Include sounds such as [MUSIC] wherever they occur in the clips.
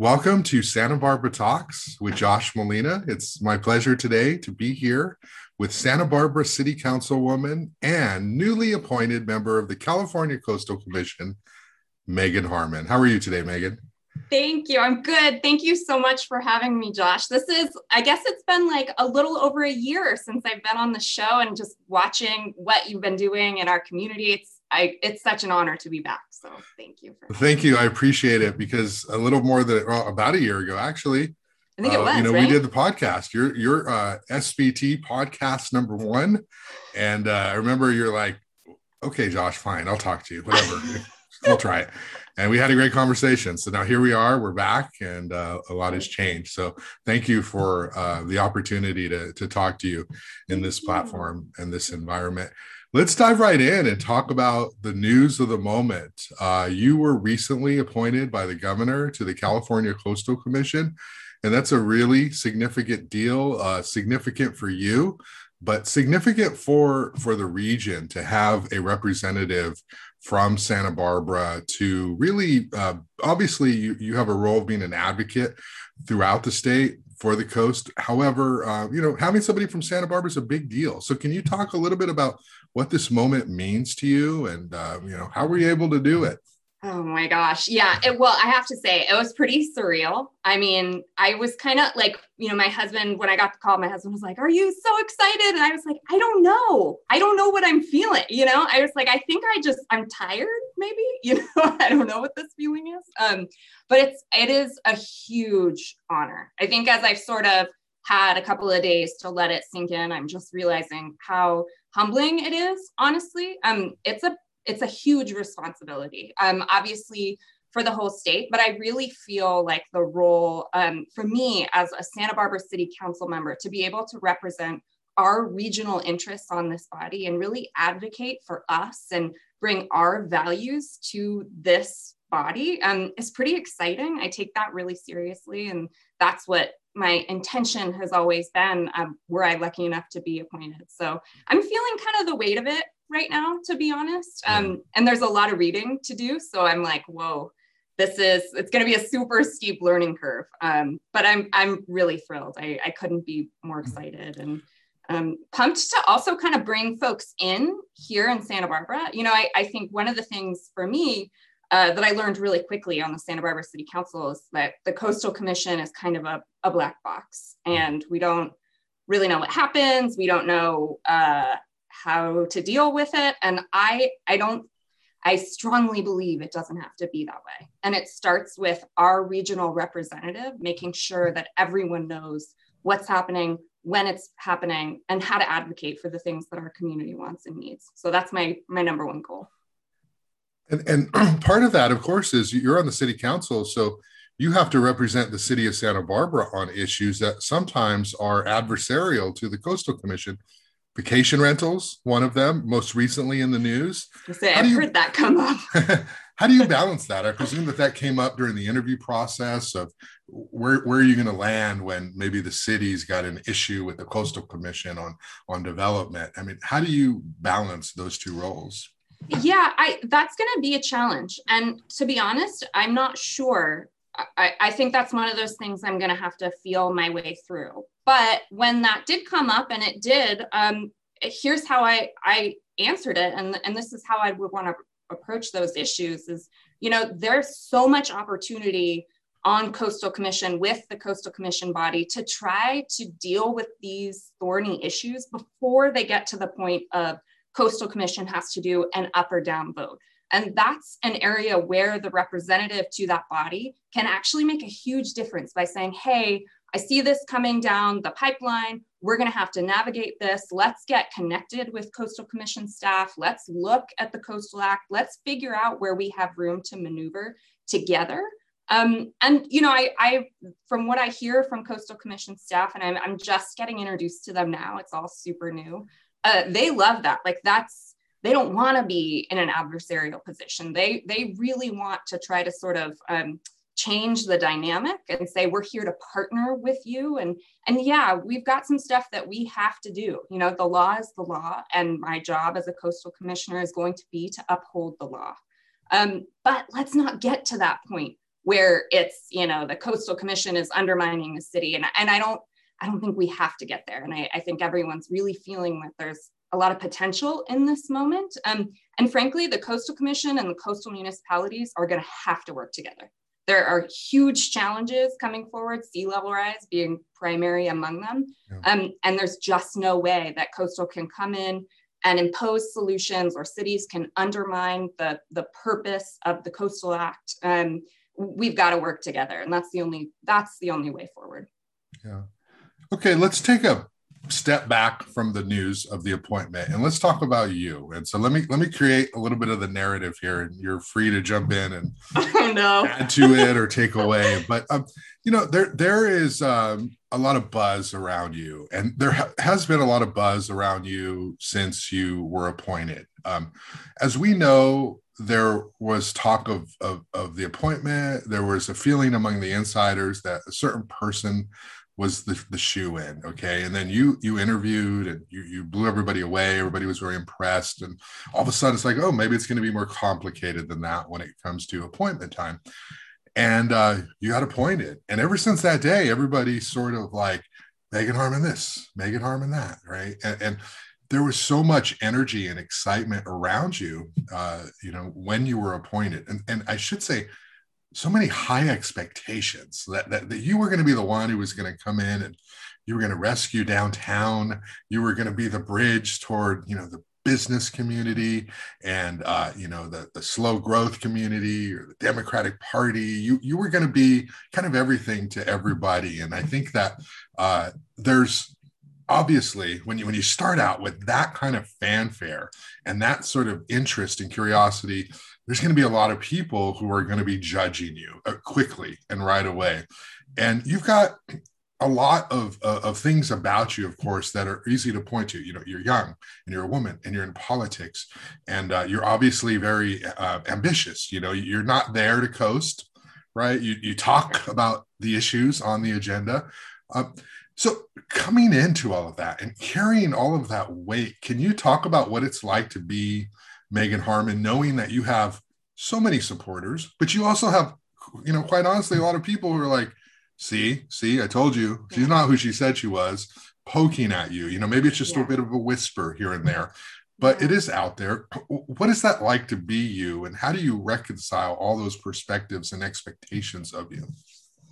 Welcome to Santa Barbara Talks with Josh Molina. It's my pleasure today to be here with Santa Barbara City Councilwoman and newly appointed member of the California Coastal Commission, Meagan Harmon. How are you today, Meagan? Thank you. I'm good. Thank you so much for having me, Josh. This is, I guess it's been like a little over a year since I've been on the show and just watching what you've been doing in our community. It's I it's such an honor to be back. So thank you. thank you. I appreciate it because a little more than well, about a year ago, actually. I think it was. Uh, you know, right? we did the podcast. You're you're uh, SBT podcast number one, and uh, I remember you're like, "Okay, Josh, fine, I'll talk to you. Whatever, [LAUGHS] we'll try it." and we had a great conversation. So now here we are, we're back, and uh, a lot has changed. So thank you for uh, the opportunity to, to talk to you in this platform and this environment. Let's dive right in and talk about the news of the moment. Uh, you were recently appointed by the governor to the California Coastal Commission, and that's a really significant deal, uh, significant for you, but significant for for the region to have a representative from Santa Barbara to really, uh, obviously, you, you have a role of being an advocate throughout the state for the coast. However, uh, you know, having somebody from Santa Barbara is a big deal. So, can you talk a little bit about what this moment means to you, and uh, you know, how were you able to do it? Oh my gosh. Yeah. It, well, I have to say, it was pretty surreal. I mean, I was kind of like, you know, my husband, when I got the call, my husband was like, Are you so excited? And I was like, I don't know. I don't know what I'm feeling. You know, I was like, I think I just, I'm tired, maybe. [LAUGHS] You know, I don't know what this feeling is. Um, but it's, it is a huge honor. I think as I've sort of had a couple of days to let it sink in, I'm just realizing how humbling it is, honestly. Um, it's a it's a huge responsibility. Um, obviously for the whole state, but I really feel like the role um, for me as a Santa Barbara City Council member to be able to represent our regional interests on this body and really advocate for us and bring our values to this body um, is pretty exciting. I take that really seriously, and that's what my intention has always been. Um, were I lucky enough to be appointed, so I'm feeling kind of the weight of it right now, to be honest. Um, and there's a lot of reading to do. So I'm like, whoa, this is it's going to be a super steep learning curve. Um, but I'm I'm really thrilled. I, I couldn't be more excited and um, pumped to also kind of bring folks in here in Santa Barbara. You know, I, I think one of the things for me uh, that I learned really quickly on the Santa Barbara City Council is that the Coastal Commission is kind of a, a black box, and we don't really know what happens. We don't know uh, how to deal with it. And i i don't i strongly believe it doesn't have to be that way. And it starts with our regional representative making sure that everyone knows what's happening when it's happening and how to advocate for the things that our community wants and needs. So that's my my number one goal. And, and [CLEARS THROAT] part of that of course is you're on the city council so you have to represent the city of santa barbara on issues that sometimes are adversarial to the coastal commission vacation rentals, one of them, most recently in the news. Say, I've you, heard that come up. [LAUGHS] how do you balance that? I presume that that came up during the interview process of where, where are you going to land when maybe the city's got an issue with the coastal commission on on development. I mean, how do you balance those two roles? Yeah, I that's going to be a challenge. And to be honest, I'm not sure I, I, think that's one of those things I'm going to have to feel my way through. But when that did come up, and it did, um, here's how I I answered it, and and this is how I would want to approach those issues. Is you know there's so much opportunity on coastal commission with the coastal commission body to try to deal with these thorny issues before they get to the point of coastal commission has to do an up or down vote and that's an area where the representative to that body can actually make a huge difference by saying, hey, I see this coming down the pipeline. We're going to have to navigate this. Let's get connected with Coastal Commission staff. Let's look at the Coastal Act. Let's figure out where we have room to maneuver together. Um, and you know, I, I, from what I hear from Coastal Commission staff, and I'm, I'm just getting introduced to them now. It's all super new. Uh, they love that. Like that's they don't want to be in an adversarial position. They they really want to try to sort of um, change the dynamic and say we're here to partner with you. And and yeah we've got some stuff that we have to do. You know the law is the law and my job as a coastal commissioner is going to be to uphold the law. Um, but let's not get to that point where it's you know the coastal commission is undermining the city. And, and i don't i don't think we have to get there. And I, I think everyone's really feeling that there's a lot of potential in this moment. Um, and frankly the coastal commission and the coastal municipalities are going to have to work together. There are huge challenges coming forward sea level rise being primary among them. Yeah. um, and there's just no way that coastal can come in and impose solutions or cities can undermine the, the purpose of the coastal act. Um, we've got to work together and that's the only that's the only way forward. Yeah. Okay let's take a step back from the news of the appointment and let's talk about you and so let me let me create a little bit of the narrative here and you're free to jump in and [LAUGHS] oh, no. add to it or take away but um, you know there there is um, a lot of buzz around you and there ha- has been a lot of buzz around you since you were appointed um, as we know there was talk of, of, of the appointment. There was a feeling among the insiders that a certain person was the, the shoe in. Okay. And then you you interviewed and you, you blew everybody away. Everybody was very impressed. And all of a sudden it's like, oh, maybe it's going to be more complicated than that when it comes to appointment time. And uh, you got appointed. And ever since that day, everybody sort of like Meagan Harmon this, Meagan Harmon that, right? And, and there was so much energy and excitement around you, uh, you know, when you were appointed. And, and I should say, so many high expectations that, that, that you were going to be the one who was going to come in and you were going to rescue downtown. You were going to be the bridge toward, you know, the business community and uh, you know the, the slow growth community or the democratic party you you were going to be kind of everything to everybody and i think that uh, there's obviously when you when you start out with that kind of fanfare and that sort of interest and curiosity there's going to be a lot of people who are going to be judging you uh, quickly and right away. And you've got a lot of, uh, of things about you of course that are easy to point to. You know you're young and you're a woman and you're in politics and uh, you're obviously very uh, ambitious. You know you're not there to coast right? You, you talk about the issues on the agenda. Uh, so, coming into all of that and carrying all of that weight, can you talk about what it's like to be Meagan Harmon, knowing that you have so many supporters, but you also have, you know, quite honestly, a lot of people who are like, see, see, I told you, she's not who she said she was, poking at you. You know, maybe it's just yeah. a bit of a whisper here and there, but it is out there. What is that like to be you? And how do you reconcile all those perspectives and expectations of you?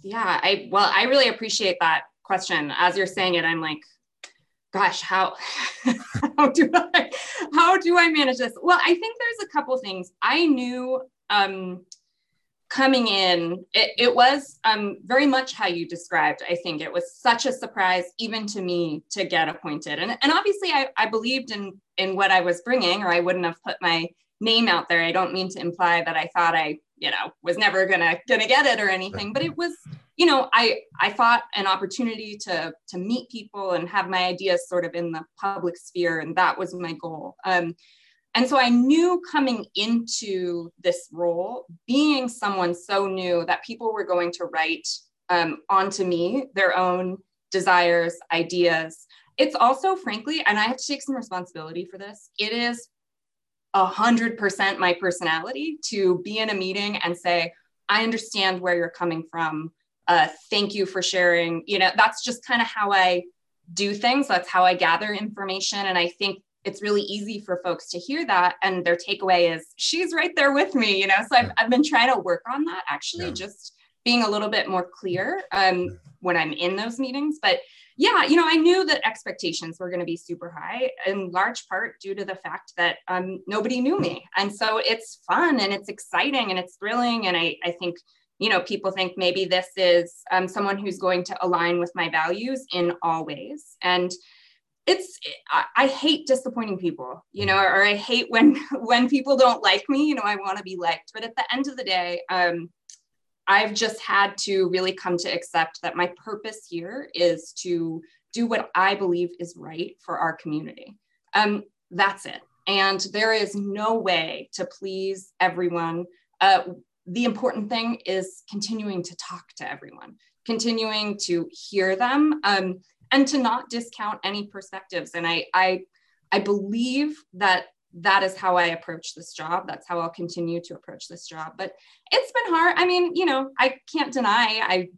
Yeah, I, well, I really appreciate that question. As you're saying it, I'm like, gosh, how [LAUGHS] how do I how do I manage this? Well, I think there's a couple things. I knew um, coming in, it, it was um, very much how you described. I think it was such a surprise, even to me, to get appointed. And, and obviously, I, I believed in in what I was bringing, or I wouldn't have put my name out there. I don't mean to imply that I thought I, you know, was never gonna gonna get it or anything, but it was you know, I I thought an opportunity to to meet people and have my ideas sort of in the public sphere, and that was my goal. Um, and so I knew coming into this role, being someone so new, that people were going to write um, onto me their own desires, ideas. It's also, frankly, and I have to take some responsibility for this. It is a hundred percent my personality to be in a meeting and say, I understand where you're coming from uh, thank you for sharing. You know, that's just kind of how I do things. That's how I gather information. And I think it's really easy for folks to hear that. And their takeaway is, she's right there with me, you know? So I've, I've been trying to work on that actually, yeah. just being a little bit more clear um, when I'm in those meetings. But yeah, you know, I knew that expectations were going to be super high in large part due to the fact that um, nobody knew me. And so it's fun and it's exciting and it's thrilling. And I, I think you know, people think maybe this is um, someone who's going to align with my values in all ways. And it's I, hate disappointing people, you know, or I hate when [LAUGHS] when people don't like me. You know, I want to be liked, but at the end of the day, um, I've just had to really come to accept that my purpose here is to do what I believe is right for our community. Um, that's it. And there is no way to please everyone. Uh, the important thing is continuing to talk to everyone, continuing to hear them, um, and to not discount any perspectives. And I, I, I believe that that is how I approach this job. That's how I'll continue to approach this job. But it's been hard. I mean, you know, I can't deny I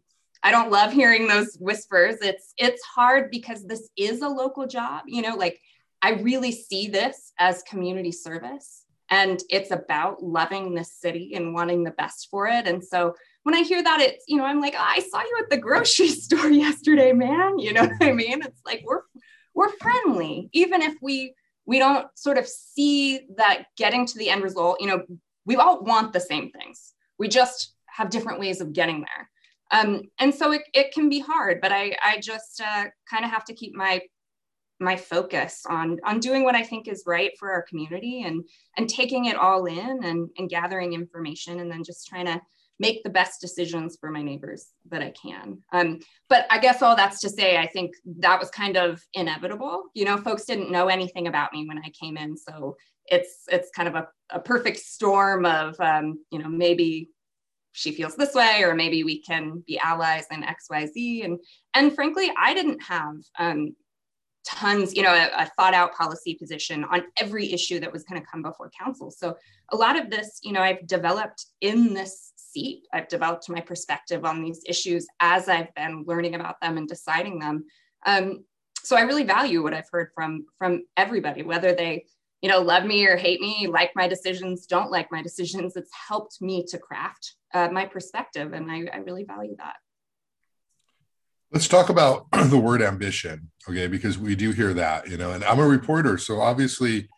I don't love hearing those whispers. It's it's hard because this is a local job, you know, like I really see this as community service and it's about loving this city and wanting the best for it. And so when I hear that, it's, you know, I'm like, oh, I saw you at the grocery [LAUGHS] store yesterday, man. You know what I mean? It's like we're we're friendly, even if we we don't sort of see that getting to the end result, you know, we all want the same things. We just have different ways of getting there. Um, and so it, it can be hard, but I, I just uh, kind of have to keep my my focus on on doing what I think is right for our community and and taking it all in and, and gathering information and then just trying to make the best decisions for my neighbors that I can. Um, but I guess all that's to say, I think that was kind of inevitable. You know, folks didn't know anything about me when I came in, so it's it's kind of a, a perfect storm of um, you know maybe she feels this way or maybe we can be allies in xyz and and frankly i didn't have um, tons you know a, a, thought out policy position on every issue that was going to come before council so a lot of this you know i've developed in this seat. I've developed my perspective on these issues as I've been learning about them and deciding them. Um, so I really value what I've heard from from everybody, whether they you know love me or hate me, like my decisions, don't like my decisions. It's helped me to craft uh, my perspective, and I, I really value that. Let's talk about [CLEARS THROAT] the word ambition, okay? Because we do hear that, you know, and I'm a reporter, so obviously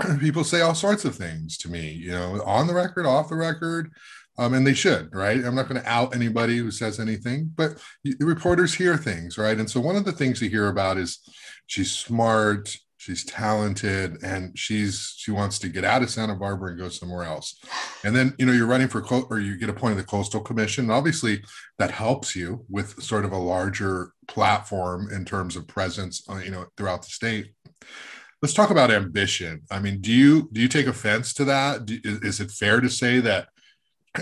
[CLEARS THROAT] people say all sorts of things to me, you know, on the record, off the record um, and they should, right? I'm not going to out anybody who says anything, but the reporters hear things, right? And so one of the things you hear about is she's smart, she's talented, and she's she wants to get out of Santa Barbara and go somewhere else. And then you know you're running for or you get appointed to the Coastal Commission. Obviously, that helps you with sort of a larger platform in terms of presence, uh, you know, throughout the state let's talk about ambition i mean do you do you take offense to that do, is, it fair to say that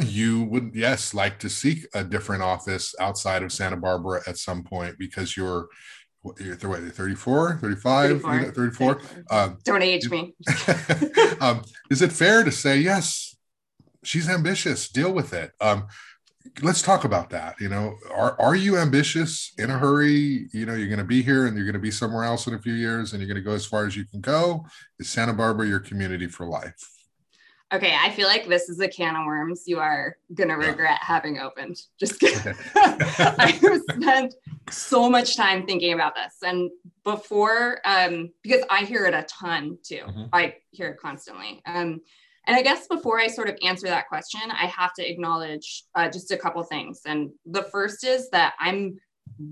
you would yes like to seek a different office outside of santa barbara at some point because you're you're 34 35 34, 34. Um, don't age me. [LAUGHS] Um, is it fair to say yes she's ambitious deal with it. Um, let's talk about that you know. Are, are you ambitious in a hurry? You know you're going to be here and you're going to be somewhere else in a few years and you're going to go as far as you can go. Is santa barbara your community for life Okay, I feel like this is a can of worms you are gonna regret having opened. [LAUGHS] Just [LAUGHS] kidding. [LAUGHS] I have spent so much time thinking about this, and before, um, because I hear it a ton too. Mm-hmm. I hear it constantly. Um, and I guess before I sort of answer that question, I have to acknowledge uh, just a couple things. And the first is that I'm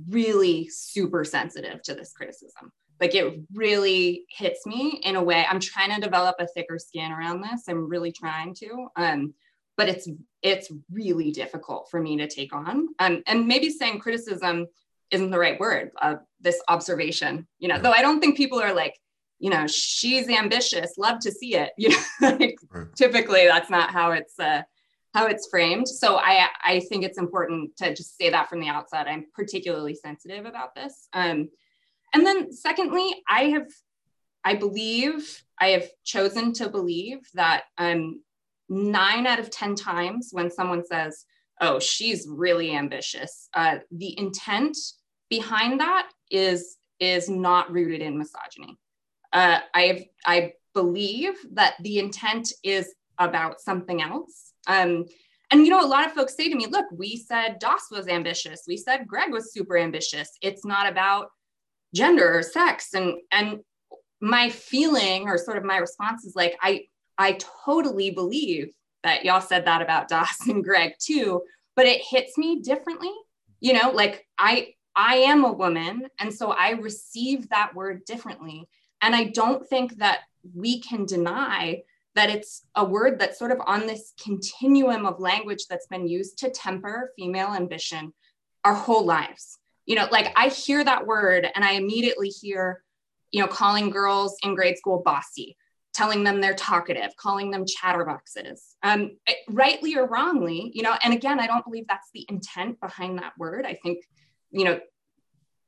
really super sensitive to this criticism like it really hits me in a way. I'm trying to develop a thicker skin around this. I'm really trying to um, but it's it's really difficult for me to take on. Um, and maybe saying criticism isn't the right word uh, this observation you know though i don't think people are like you know she's ambitious love to see it. [LAUGHS] You know like, right. typically that's not how it's uh, how it's framed. So i i think it's important to just say that from the outset i'm particularly sensitive about this. Um, and then secondly, I have, I believe, I have chosen to believe that um, nine out of 10 times when someone says, oh, she's really ambitious, uh, the intent behind that is, is not rooted in misogyny. Uh, I I believe that the intent is about something else. Um, and you know, a lot of folks say to me, look, we said Das was ambitious. We said Greg was super ambitious. It's not about gender or sex and and my feeling or sort of my response is like i i totally believe that y'all said that about Das and Greg too, but it hits me differently. You know, like I I am a woman and so I receive that word differently. And I don't think that we can deny that it's a word that's sort of on this continuum of language that's been used to temper female ambition our whole lives you know like i hear that word and i immediately hear you know calling girls in grade school bossy telling them they're talkative calling them chatterboxes um, rightly or wrongly you know and again i don't believe that's the intent behind that word i think you know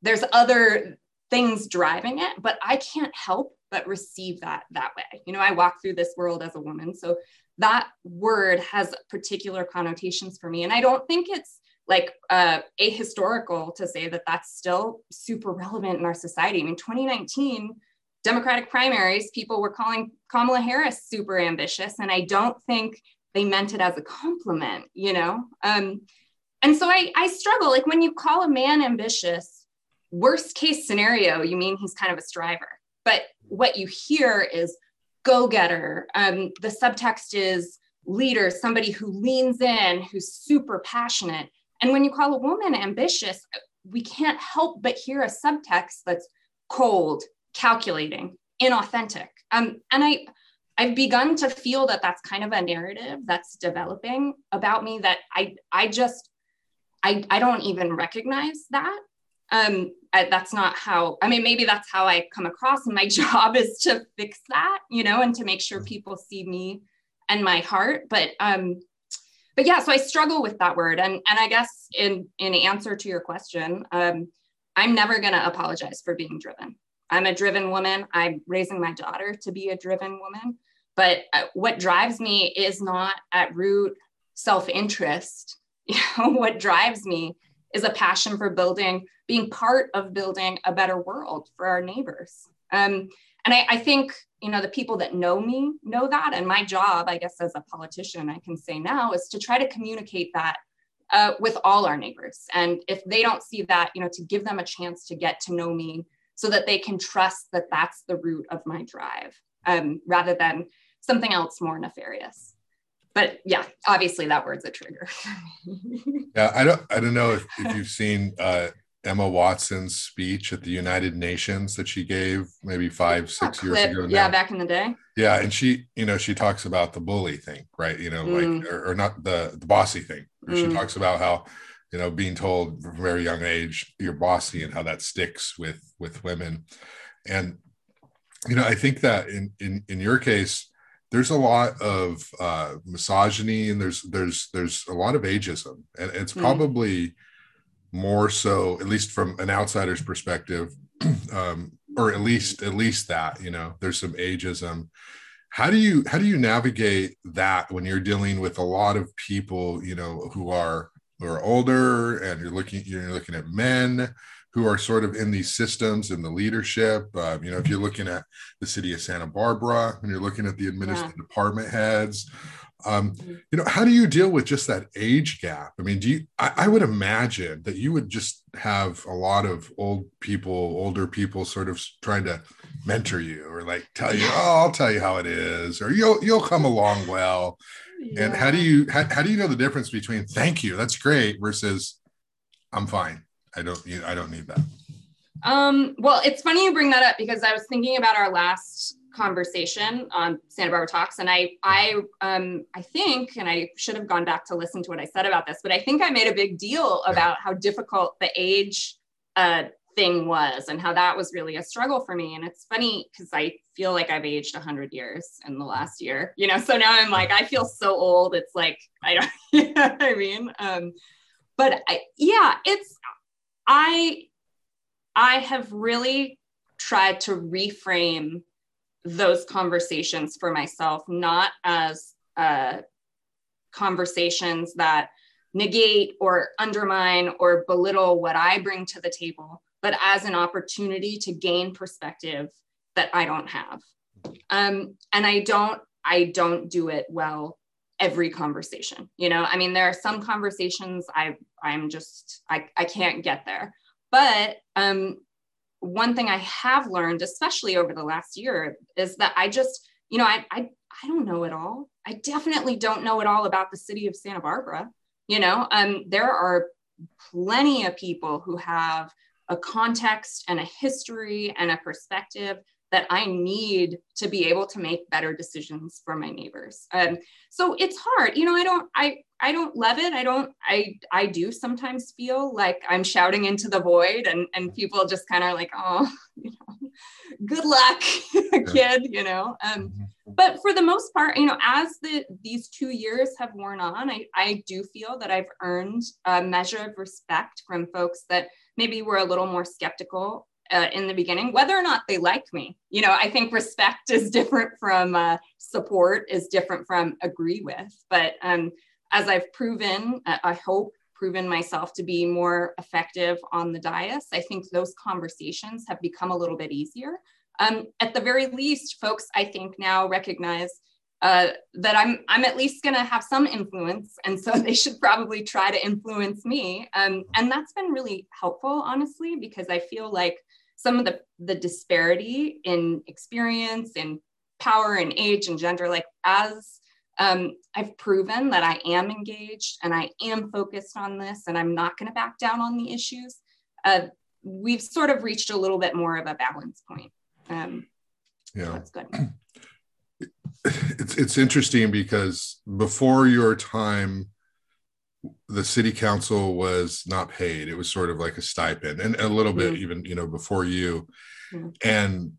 there's other things driving it but i can't help but receive that that way. You know, I walk through this world as a woman. So that word has particular connotations for me. And I don't think it's like uh, ahistorical to say that that's still super relevant in our society. I mean, 2019 Democratic primaries, people were calling Kamala Harris super ambitious, and I don't think they meant it as a compliment, you know. Um, and so I, I struggle. Like when you call a man ambitious, worst case scenario, you mean he's kind of a striver. But what you hear is go getter. Um, the subtext is leader, somebody who leans in, who's super passionate. And when you call a woman ambitious, we can't help but hear a subtext that's cold, calculating, inauthentic. Um, and I, I've begun to feel that that's kind of a narrative that's developing about me that I, I just, I, I don't even recognize that. Um, I, that's not how, I mean, maybe that's how I come across. And my [LAUGHS] job is to fix that, you know, and to make sure people see me and my heart. But, um, but yeah, so I struggle with that word. And, and I guess in, in answer to your question, um, I'm never going to apologize for being driven. I'm a driven woman. I'm raising my daughter to be a driven woman. But uh, what drives me is not at root self interest. [LAUGHS] You know, what drives me is a passion for building, being part of building a better world for our neighbors. Um, and I, I think you know the people that know me know that. And my job i guess as a politician i can say now is to try to communicate that uh, with all our neighbors. And if they don't see that you know to give them a chance to get to know me so that they can trust that that's the root of my drive um, rather than something else more nefarious. But yeah obviously that word's a trigger [LAUGHS] yeah i don't i don't know if, if you've seen uh, Emma Watson's speech at the United Nations that she gave maybe five, six years ago. Now. Yeah, back in the day. Yeah, and she, you know, she talks about the bully thing, right? You know, mm. like or, or, not the the bossy thing. Mm. She talks about how, you know, being told from a very young age you're bossy and how that sticks with with women, and you know, I think that in in in your case, there's a lot of uh, misogyny and there's there's there's a lot of ageism, and it's mm. More so at least from an outsider's perspective [CLEARS THROAT] um, or at least at least that you know there's some ageism how do you how do you navigate that when you're dealing with a lot of people you know who are who are older and you're looking you're looking at men who are sort of in these systems in the leadership uh, you know if you're looking at the city of santa barbara and you're looking at the administrative yeah. department heads um, mm-hmm. you know, how do you deal with just that age gap? I mean, do you? I, I, would imagine that you would just have a lot of old people, older people, sort of trying to mentor you, or like tell you, "Oh, I'll tell you how it is," or "You'll you'll come along well." Yeah. And how do you how, how do you know the difference between "Thank you, that's great" versus "I'm fine, I don't I don't need that." Um, well, it's funny you bring that up because I was thinking about our last conversation on Santa Barbara Talks, and I I um I think, and I should have gone back to listen to what I said about this, but I think I made a big deal about how difficult the age uh, thing was and how that was really a struggle for me. And it's funny because I feel like I've aged 100 years in the last year, you know. So now I'm like, I feel so old. It's like I don't, [LAUGHS] you know what I mean. Um, but I, yeah, it's I I have really tried to reframe those conversations for myself, not as uh, conversations that negate or undermine or belittle what I bring to the table, but as an opportunity to gain perspective that I don't have. Um, and I don't, I don't do it well every conversation. You know, I mean, there are some conversations I, I'm just, I, I can't get there. But um, one thing I have learned, especially over the last year, is that I just, you know, I, I, I don't know it all. I definitely don't know it all about the city of Santa Barbara. You know, um, there are plenty of people who have a context and a history and a perspective that I need to be able to make better decisions for my neighbors. Um, so it's hard, you know. I don't, I, I don't love it. I don't, I, I do sometimes feel like I'm shouting into the void, and and people just kind of like, oh, [LAUGHS] you know, good luck, [LAUGHS] kid, you know. Um, mm-hmm. but for the most part, you know, as the these two years have worn on, I, I do feel that I've earned a measure of respect from folks that maybe were a little more skeptical uh, in the beginning, whether or not they like me. You know, I think respect [LAUGHS] is different from uh, support, is different from agree with. But um, as I've proven, uh, I hope proven myself to be more effective on the dais, I think those conversations have become a little bit easier. Um, at the very least, folks, I think now recognize uh, that I'm I'm at least going to have some influence, and so [LAUGHS] they should probably try to influence me. Um, and that's been really helpful, honestly, because I feel like some of the the disparity in experience and power and age and gender, like as um, I've proven that I am engaged and I am focused on this, and I'm not going to back down on the issues. Uh, we've sort of reached a little bit more of a balance point. Um, yeah, that's good. [CLEARS THROAT] It's it's interesting because before your time, the city council was not paid. It was sort of like a stipend, and a little bit mm-hmm. even you know before you, mm-hmm. and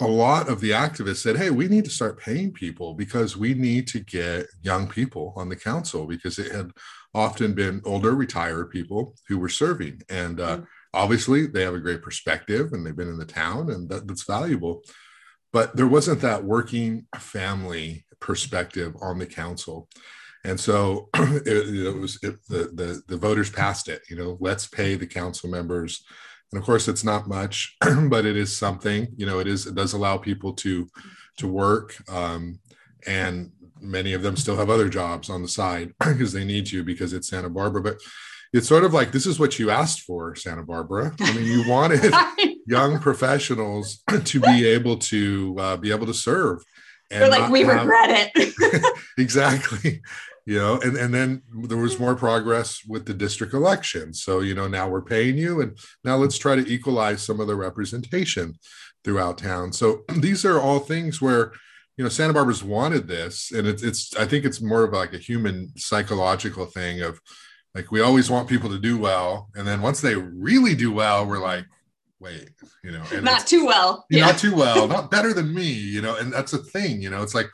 a lot of the activists said, "Hey, we need to start paying people because we need to get young people on the council because it had often been older retired people who were serving, and uh, mm-hmm. obviously they have a great perspective and they've been in the town, and that, that's valuable." But there wasn't that working family perspective on the council, and so [CLEARS THROAT] it, it was it, the, the the voters passed it. You know, let's pay the council members. And of course it's not much [CLEARS THROAT] but it is something you know it is it does allow people to to work um, and many of them still have other jobs on the side [CLEARS THROAT] because they need you because it's santa barbara. But it's sort of like this is what you asked for santa barbara. I mean you [LAUGHS] wanted young professionals to be able to uh, be able to serve. And They're like we have... regret it. [LAUGHS] Exactly you know and, and then there was more progress with the district election. So you know now we're paying you and now let's try to equalize some of the representation throughout town. So [CLEARS THROAT] these are all things where you know santa barbara's wanted this and it's, it's i think it's more of like a human psychological thing of like we always want people to do well. And then once they really do well we're like wait you know not too well. Yeah. not too well not better than me you know and that's a thing you know it's like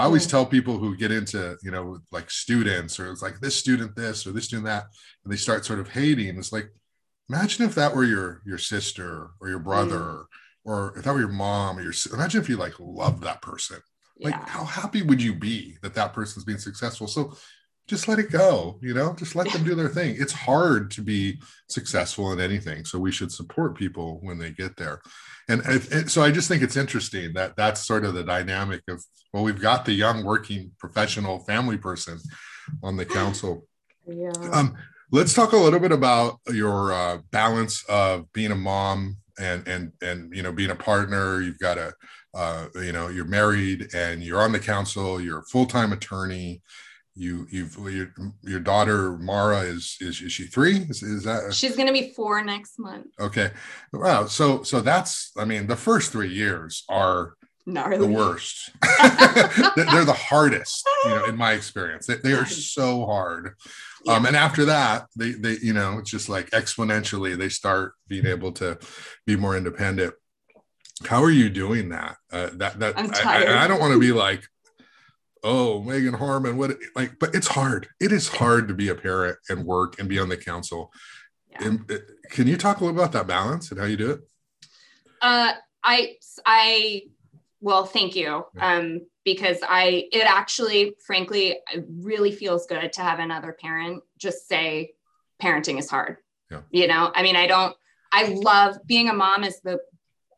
I always tell people who get into, you know, like students or it's like this student this or this student that, and they start sort of hating. It's like, imagine if that were your your sister or your brother, mm. or if that were your mom or your imagine if you like love that person. Like, yeah. how happy would you be that that person's being successful? So just let it go, you know, just let them do their thing. It's hard to be successful in anything. So we should support people when they get there and, and so I just think it's interesting that that's sort of the dynamic of well, we've got the young working professional family person on the council. Yeah. Um, let's talk a little bit about your uh, balance of being a mom and and and you know being a partner. You've got a uh, you know you're married and you're on the council. You're a full time attorney you you've your, your daughter Mara is, is is she three? Is, is that she's gonna be four next month? Okay, wow. So so that's I mean the first three years are Gnarly. the worst. [LAUGHS] They're the hardest, you know, in my experience. They, they are so hard. Yeah. Um, and after that, they they you know it's just like exponentially they start being able to be more independent. How are you doing that? Uh, that that I'm tired. I, I don't want to be like oh meagan harmon what like but it's hard it is hard to be a parent and work and be on the council yeah. and, uh, can you talk a little about that balance and how you do it uh i i well thank you yeah. um because i it actually frankly really feels good to have another parent just say parenting is hard yeah. you know i mean i don't i love being a mom is the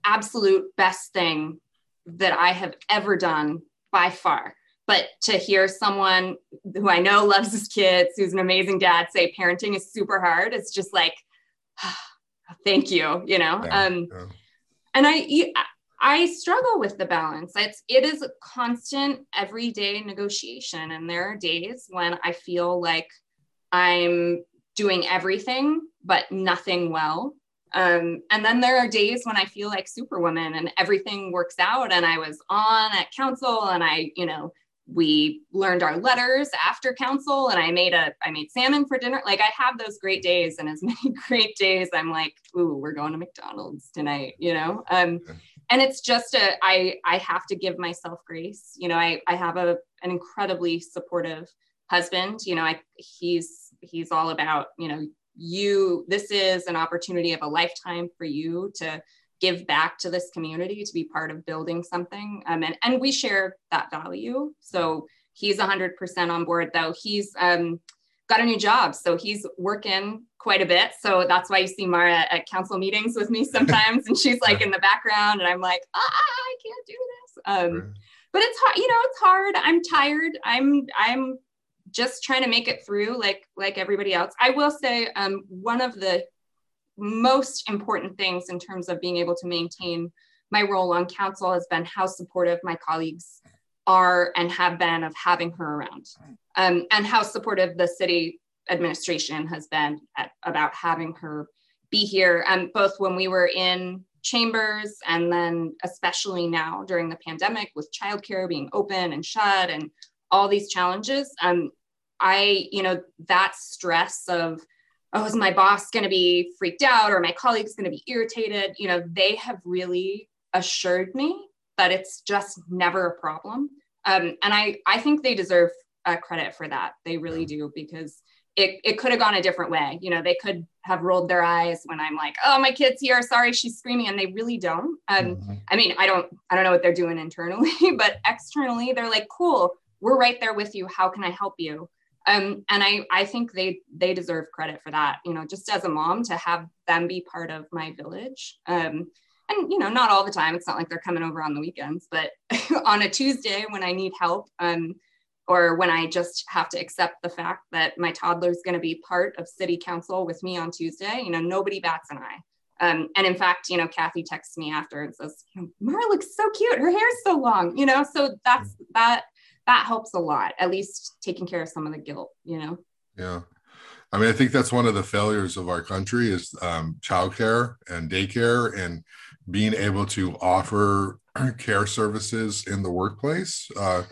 absolute best thing that i have ever done by far but to hear someone who I know loves his kids, who's an amazing dad, say parenting is super hard, it's just like, oh, [SIGHS] thank you, you know. Yeah, um, yeah. And I, I struggle with the balance. It's it is a constant, everyday negotiation, and there are days when I feel like I'm doing everything but nothing well. Um, and then there are days when I feel like Superwoman and everything works out, and I was on at council, and I, you know, we learned our letters after council and i made a i made salmon for dinner. Like i have those great days and as [LAUGHS] many great days i'm like ooh we're going to mcdonald's tonight you know? Um and it's just a i i have to give myself grace. You know i i have a an incredibly supportive husband. You know i he's he's all about you know you this is an opportunity of a lifetime for you to give back to this community to be part of building something. Um, and, and we share that value. So he's 100% on board though. He's um, got a new job so he's working quite a bit. So that's why you see mara at council meetings with me [LAUGHS] sometimes and she's like in the background and i'm like ah, i can't do this. Um, but it's hard you know it's hard. I'm tired. I'm i'm just trying to make it through like like everybody else. I will say um, one of the most important things in terms of being able to maintain my role on council has been how supportive my colleagues are and have been of having her around. Um, and how supportive the city administration has been at, about having her be here. Um, both when we were in chambers and then especially now during the pandemic with childcare being open and shut and all these challenges um, I, you know, that stress of, oh, is my boss going to be freaked out or my colleagues going to be irritated? You know, they have really assured me that it's just never a problem. Um, and I, I think they deserve uh, credit for that. They really do because it, it could have gone a different way. You know, they could have rolled their eyes when I'm like, oh, my kid's here. Sorry, she's screaming. And they really don't. Um, mm-hmm. I mean, I don't, I don't know what they're doing internally, [LAUGHS] but externally, they're like, cool, we're right there with you. How can I help you? Um, and I, I think they they deserve credit for that you know just as a mom to have them be part of my village. Um, and you know not all the time. It's not like they're coming over on the weekends but [LAUGHS] on a tuesday when i need help um, or when i just have to accept the fact that my toddler is going to be part of city council with me on tuesday you know nobody bats an eye. Um, and in fact, you know, Cathy texts me after and says, Mara looks so cute. Her hair's so long, you know, so that's that that helps a lot, at least taking care of some of the guilt, you know? Yeah. I mean, I think that's one of the failures of our country is um, childcare and daycare and being able to offer [CLEARS THROAT] care services in the workplace. Uh,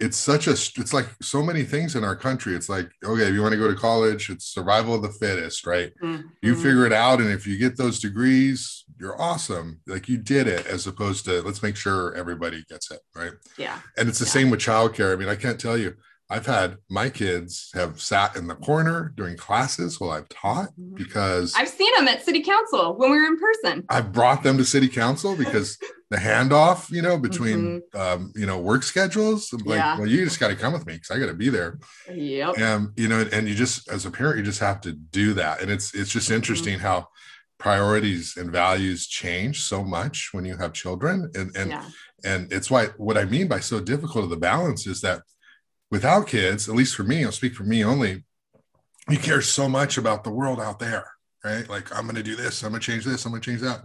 it's such a it's like so many things in our country. It's like okay if you want to go to college it's survival of the fittest right? Mm-hmm. you figure it out and if you get those degrees you're awesome. Like you did it as opposed to let's make sure everybody gets it right? Yeah. And it's the yeah. same with childcare. I mean i can't tell you I've had my kids have sat in the corner during classes while I've taught mm-hmm. because I've seen them at city council when we were in person. I've brought them to city council because [LAUGHS] the handoff, you know, between mm-hmm. um, you know work schedules. like, yeah. well, you just got to come with me because I got to be there. Yep. And you know, and you just as a parent, you just have to do that. And it's it's just mm-hmm. interesting mm-hmm. how priorities and values change so much when you have children, and and yeah. and it's why what I mean by so difficult of the balance is that without kids, at least for me, I'll speak for me only, you care so much about the world out there, right? Like, I'm going to do this, I'm going to change this, I'm going to change that.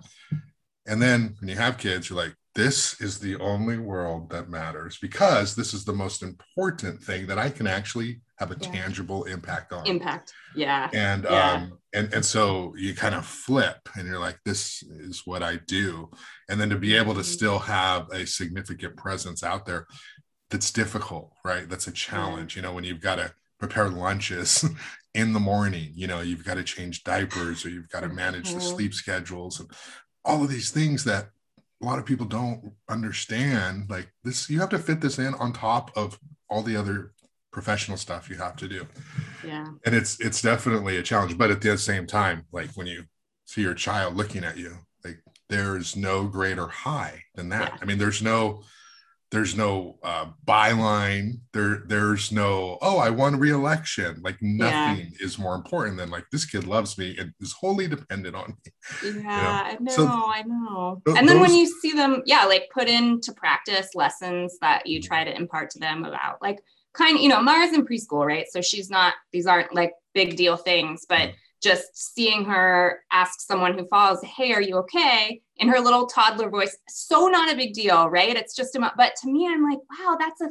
And then when you have kids, you're like, this is the only world that matters because this is the most important thing that I can actually have a yeah. tangible impact on. Impact. Yeah. And yeah. um and and so you kind of flip and you're like this is what I do. And then to be able to mm-hmm. still have a significant presence out there that's difficult, right? That's a challenge. You know, when you've got to prepare lunches [LAUGHS] in the morning, you know, you've got to change diapers or you've got to manage the mm-hmm. sleep schedules and all of these things that a lot of people don't understand. Like this, you have to fit this in on top of all the other professional stuff you have to do. Yeah. And it's it's definitely a challenge. But at the same time, like when you see your child looking at you, like there's no greater high than that. Yeah. I mean, there's no there's no uh, byline there there's no oh i won re-election. Like nothing yeah. is more important than like this kid loves me and is wholly dependent on me. [LAUGHS] Yeah you know? i know so, i know. th- and then those, when you see them yeah like put into practice lessons that you try to impart to them about like kind you know mara's in preschool right? So she's not these aren't like big deal things but just seeing her ask someone who falls, Hey, are you okay? in her little toddler voice. So not a big deal, right? It's just about, but to me, I'm like, wow, that's a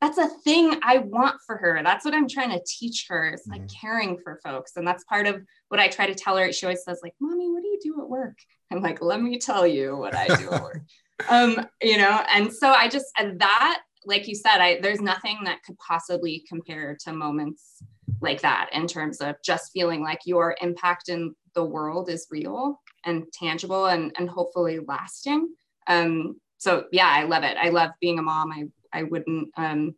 that's a thing I want for her. That's what I'm trying to teach her It's like mm-hmm. caring for folks. And that's part of what I try to tell her. She always says, like, mommy, what do you do at work? I'm like, let me tell you what I do at work. [LAUGHS] um, you know, and so I just and that, like you said, I there's nothing that could possibly compare to moments like that in terms of just feeling like your impact in the world is real and tangible and, and hopefully lasting. Um, so yeah, I love it. I love being a mom. I, I wouldn't, um,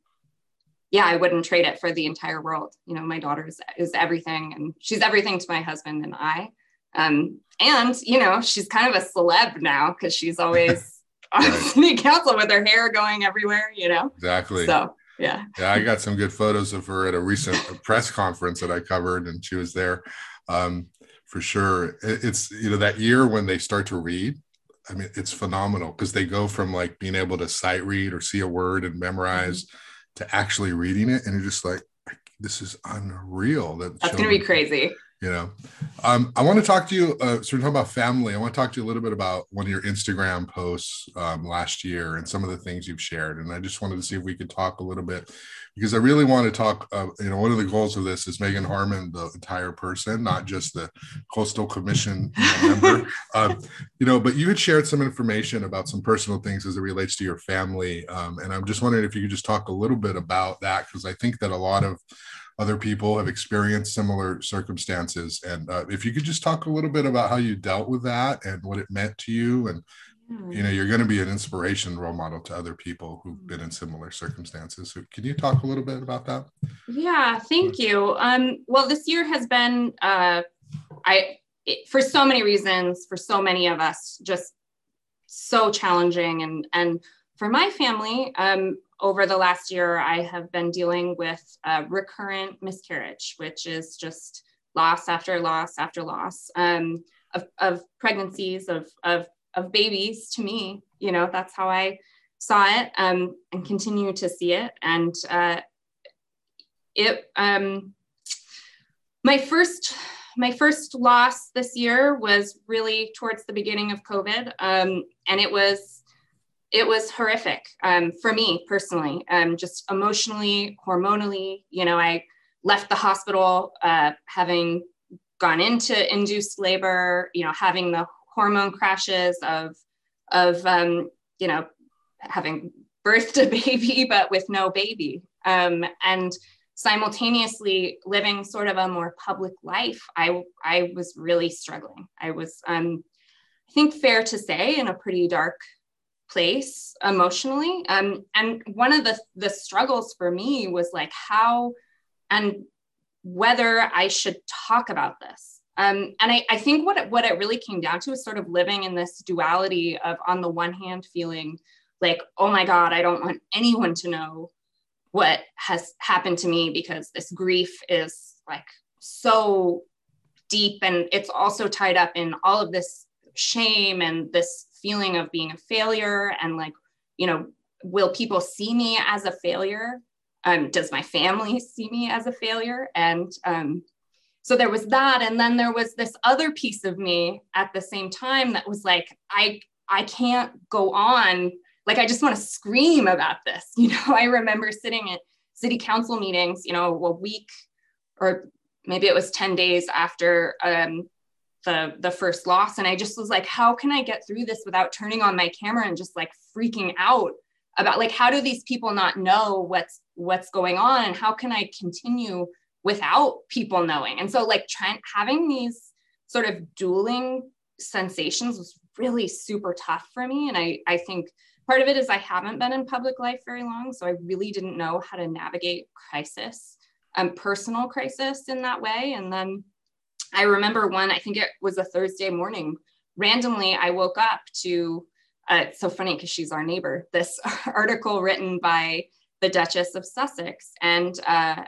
yeah, I wouldn't trade it for the entire world. You know, my daughter is, is everything and she's everything to my husband and I. Um, and, you know, she's kind of a celeb now because she's always [LAUGHS] on city council with her hair going everywhere, you know? Exactly. So, yeah. Yeah, I got some good photos of her at a recent [LAUGHS] press conference that I covered and she was there. Um, for sure. It's, you know, that year when they start to read, I mean, it's phenomenal because they go from like being able to sight read or see a word and memorize mm-hmm. to actually reading it. And you're just like, this is unreal. That That's going to be crazy. You know, um, I want to talk to you. Uh, so we're talking about family. I want to talk to you a little bit about one of your Instagram posts um, last year and some of the things you've shared. And I just wanted to see if we could talk a little bit because I really want to talk. Uh, you know, one of the goals of this is Meagan Harmon, the entire person, not just the Coastal Commission member. [LAUGHS] Um, you know, but you had shared some information about some personal things as it relates to your family, um, and I'm just wondering if you could just talk a little bit about that because I think that a lot of other people have experienced similar circumstances, and uh, if you could just talk a little bit about how you dealt with that and what it meant to you and you know you're going to be an inspiration role model to other people who've been in similar circumstances. So can you talk a little bit about that? Yeah thank you. Um, well this year has been uh, i it, for so many reasons for so many of us just so challenging. And and for my family um, over the last year i have been dealing with recurrent miscarriage which is just loss after loss after loss um, of, of pregnancies of, of of babies to me. You know, that's how I saw it um, and continue to see it. And uh, it, um, my first, my first loss this year was really towards the beginning of COVID, um, and it was, it was horrific um, for me personally, um, just emotionally, hormonally. You know, I left the hospital uh, having gone into induced labor. You know, having the hormone crashes of of um, you know having birthed a baby [LAUGHS] but with no baby um, and simultaneously living sort of a more public life i i was really struggling i was um, i think fair to say in a pretty dark place emotionally. Um, and one of the the struggles for me was like how and whether i should talk about this. Um, and I, I think what it, what it really came down to is sort of living in this duality of, on the one hand, feeling like, oh my God, I don't want anyone to know what has happened to me because this grief is like so deep and it's also tied up in all of this shame and this feeling of being a failure and like you know will people see me as a failure? Um, does my family [LAUGHS] see me as a failure? And um, so there was that. And then there was this other piece of me at the same time that was like i i can't go on. Like i just want to scream about this [LAUGHS] you know? I remember sitting at city council meetings you know a week or maybe it was 10 days after um, the the first loss and i just was like how can i get through this without turning on my camera and just like freaking out about like how do these people not know what's what's going on and how can i continue without people knowing. And so like trying having these sort of dueling sensations was really super tough for me. And I, I think part of it is I haven't been in public life very long. So I really didn't know how to navigate crisis, um, personal crisis in that way. And then I remember one, I think it was a Thursday morning, randomly I woke up to, uh, it's so funny because she's our neighbor, this [LAUGHS] article written by the Duchess of Sussex. And uh,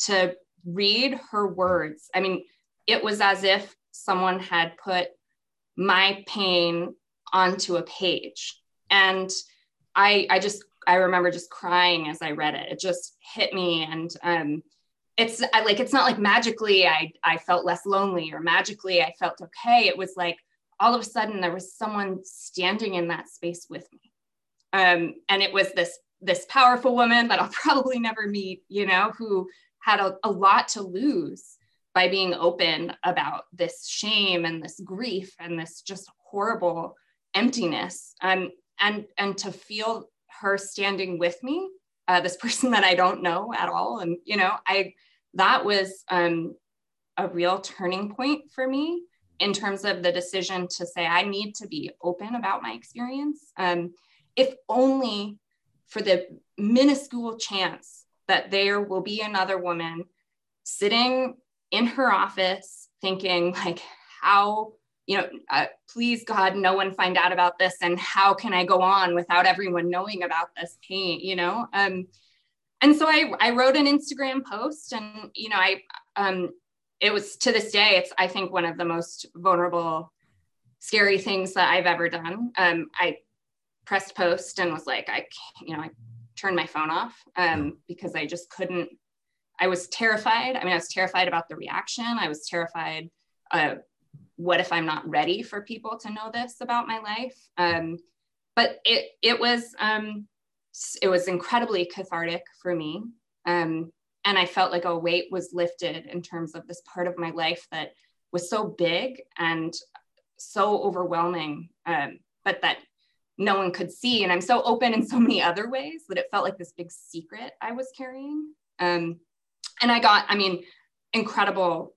to read her words. I mean, it was as if someone had put my pain onto a page. And I I just I remember just crying as I read it. It just hit me and um it's I, like it's not like magically I I felt less lonely or magically I felt okay. It was like all of a sudden there was someone standing in that space with me. Um and it was this this powerful woman that I'll [LAUGHS] probably never meet, you know, who had a, a lot to lose by being open about this shame and this grief and this just horrible emptiness and and and to feel her standing with me uh, this [LAUGHS] person that i don't know at all. And you know i that was um, a real turning point for me in terms of the decision to say i need to be open about my experience. Um, if only for the minuscule chance that there will be another woman sitting in her office thinking like how you know uh, please god no one find out about this and how can i go on without everyone knowing about this pain you know um and so i i wrote an instagram post and you know i um it was to this day it's i think one of the most vulnerable scary things that i've ever done um i pressed post and was like i you know i turned my phone off um because i just couldn't I was terrified. I mean, I was terrified about the reaction. I was terrified. Uh, what if I'm not ready for people to know this about my life? Um, but it it was um, it was incredibly cathartic for me, um, and I felt like a weight was lifted in terms of this part of my life that was so big and so overwhelming, um, but that no one could see. And I'm so open in so many other ways that it felt like this big secret I was carrying. Um, and I got, I mean, incredible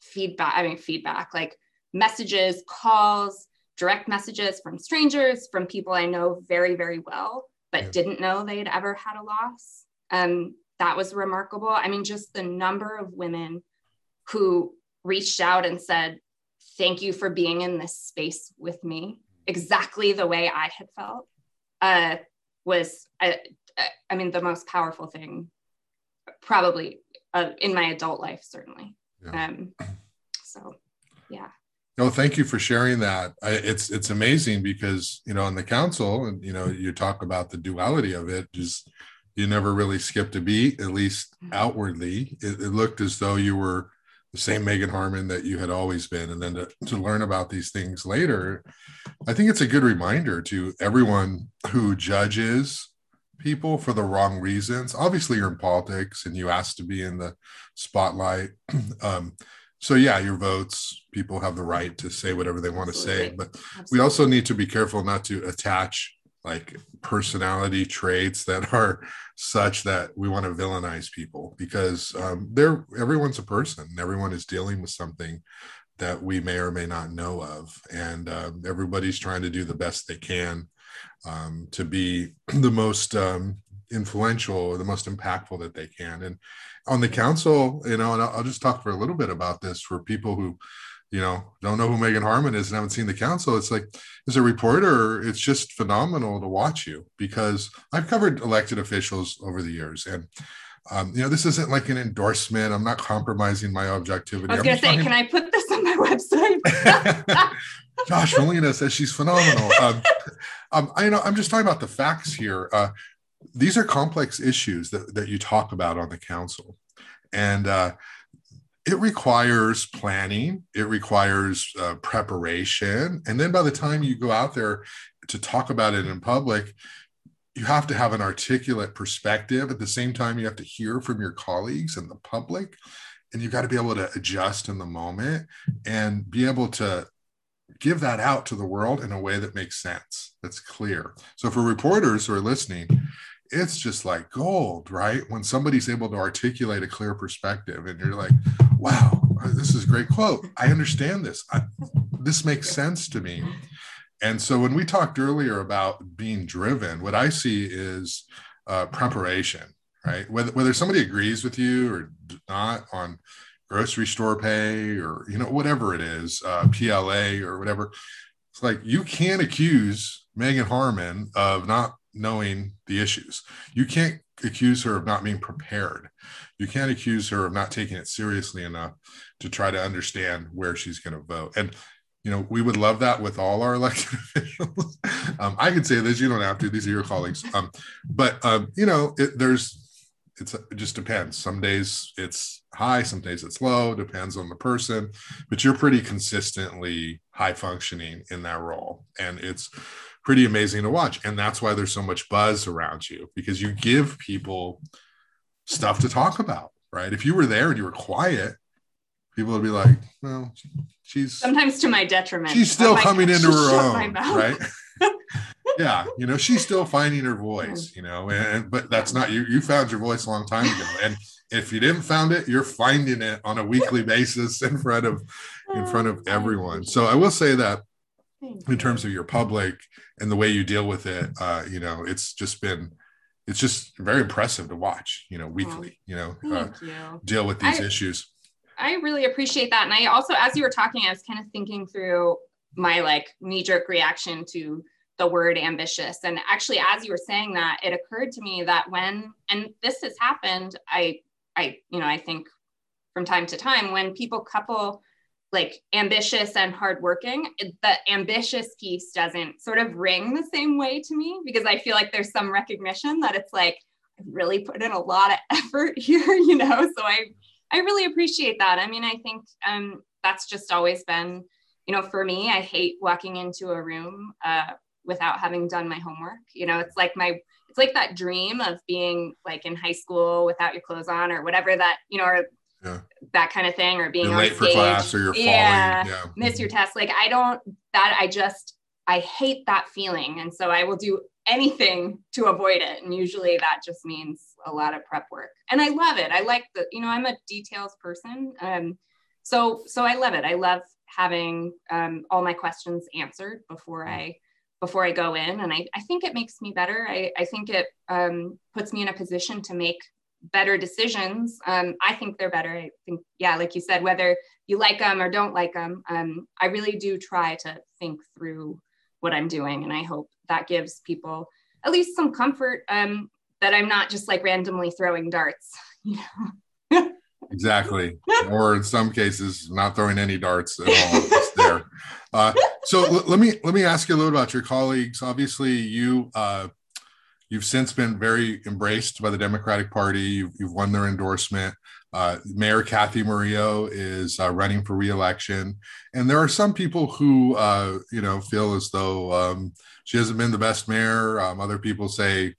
feedback. I mean, feedback like messages, calls, direct messages from strangers, from people I know very, very well, but yeah. didn't know they'd ever had a loss. Um, that was remarkable. I mean, just the number of women who reached out and said, Thank you for being in this space with me, exactly the way I had felt, uh, was, I, I mean, the most powerful thing probably uh, in my adult life, certainly. Yeah. Um, so, yeah. No, thank you for sharing that. I, it's it's amazing because you know in the council, and you know you talk about the duality of it. Just you never really skipped a beat, at least mm-hmm. outwardly. It, it, looked as though you were the same Meagan Harmon that you had always been, and then to, to learn about these things later, I think it's a good reminder to everyone who judges people for the wrong reasons. Obviously, you're in politics and you ask to be in the spotlight. [CLEARS THROAT] um, so yeah, your votes, people have the right to say whatever they want to say, but Absolutely. we also need to be careful not to attach like personality traits that [LAUGHS] are such that we want to villainize people because um, they're everyone's a person everyone is dealing with something that we may or may not know of and uh, everybody's trying to do the best they can um, to be [CLEARS THROAT] the most um, influential or the most impactful that they can. And on the council, you know, and I'll, I'll just talk for a little bit about this for people who, you know, don't know who Meagan Harmon is and haven't seen the council. It's like, as a reporter, it's just phenomenal to watch you because I've covered elected officials over the years and um, you know, this isn't like an endorsement. I'm not compromising my objectivity. I was going to say, talking... can I put this on my website? [LAUGHS] Josh Molina says she's phenomenal. Um, [LAUGHS] um, I know I'm just talking about the facts here. Uh, these are complex issues that, that you talk about on the council. And uh, it requires planning, it requires uh, preparation. And then by the time you go out there to talk about it in public, you have to have an articulate perspective. At the same time, you have to hear from your colleagues and the public. And you've got to be able to adjust in the moment and be able to give that out to the world in a way that makes sense, that's clear. So for reporters who are listening, it's just like gold, right? When somebody's able to articulate a clear perspective and you're like, wow, this is a great quote. I understand this. I, this makes sense to me. And so when we talked earlier about being driven, what I see is uh, preparation, right? Whether, whether somebody agrees with you or not on grocery store pay or you know whatever it is uh, pla or whatever it's like you can't accuse meagan harmon of not knowing the issues. You can't accuse her of not being prepared. You can't accuse her of not taking it seriously enough to try to understand where she's going to vote. And you know we would love that with all our [LAUGHS] elected officials. Um, i can say this you don't have to these are your colleagues. Um, but um, you know it, there's it's it just depends. Some days it's high, some days it's low, depends on the person, but you're pretty consistently high functioning in that role. And it's pretty amazing to watch. And that's why there's so much buzz around you because you give people stuff to talk about, right? If you were there and you were quiet, people would be like, well, she's sometimes to my detriment. She's still coming into her own, right? [LAUGHS] yeah, you know, she's still finding her voice, you know, and but that's not you. You found your voice a long time ago, [LAUGHS] and if you didn't found it, you're finding it on a weekly basis in front of in front of [LAUGHS] oh, everyone. So I will say that in terms of your public and the way you deal with it, uh, you know, it's just been it's just very impressive to watch, you know, weekly, you know, uh, you. deal with these I, issues. I really appreciate that. And I also, as you were talking, I was kind of thinking through my like knee jerk reaction to the word ambitious. And actually, as you were saying that, it occurred to me that when, and this has happened, I, I, you know, I think from time to time when people couple like ambitious and hardworking, the ambitious piece doesn't sort of ring the same way to me because I feel like there's some recognition that it's like I really put in a lot of [LAUGHS] effort here, [LAUGHS] you know. So I I really appreciate that. I mean, I think um, that's just always been, you know, for me. I hate walking into a room uh, without having done my homework. You know, it's like my it's like that dream of being like in high school without your clothes on or whatever that you know or yeah. that kind of thing or being you're late stage. for class or you're yeah, falling. Yeah. Miss your test. Like I don't that I just I hate that feeling. And so I will do anything to avoid it. And usually that just means a lot of prep work. And I love it. I like the, you know, I'm a details person. Um, so so I love it. I love having um, all my questions answered before I before I go in. And I, I think it makes me better. I, I think it um, puts me in a position to make better decisions. Um, I think they're better. I think, yeah, like you said, whether you like them or don't like them, um, I really do try to think through what I'm doing. And I hope that gives people at least some comfort um, that I'm not just like randomly throwing darts, [LAUGHS] you know. exactly. [LAUGHS] Or in some cases, not throwing any darts at all. Just there. Uh, so l- let me let me ask you a little about your colleagues. Obviously, you uh, You've since been very embraced by the Democratic Party. You've, you've won their endorsement. Uh, Mayor Cathy Murillo is uh, running for reelection, and there are some people who, uh, you know, feel as though um, she hasn't been the best mayor. Um, other people say,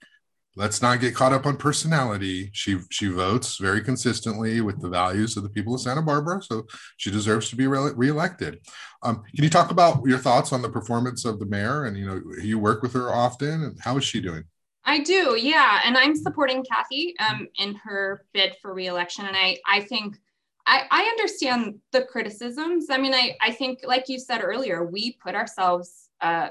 let's not get caught up on personality. She she votes very consistently with the values of the people of Santa Barbara, so she deserves to be re- reelected. Um, can you talk about your thoughts on the performance of the mayor? And you know, you work with her often, and how is she doing? I do, yeah, and I'm supporting Cathy um, in her bid for reelection, and I I think I, I understand the criticisms. I mean, I I think like you said earlier, we put ourselves uh,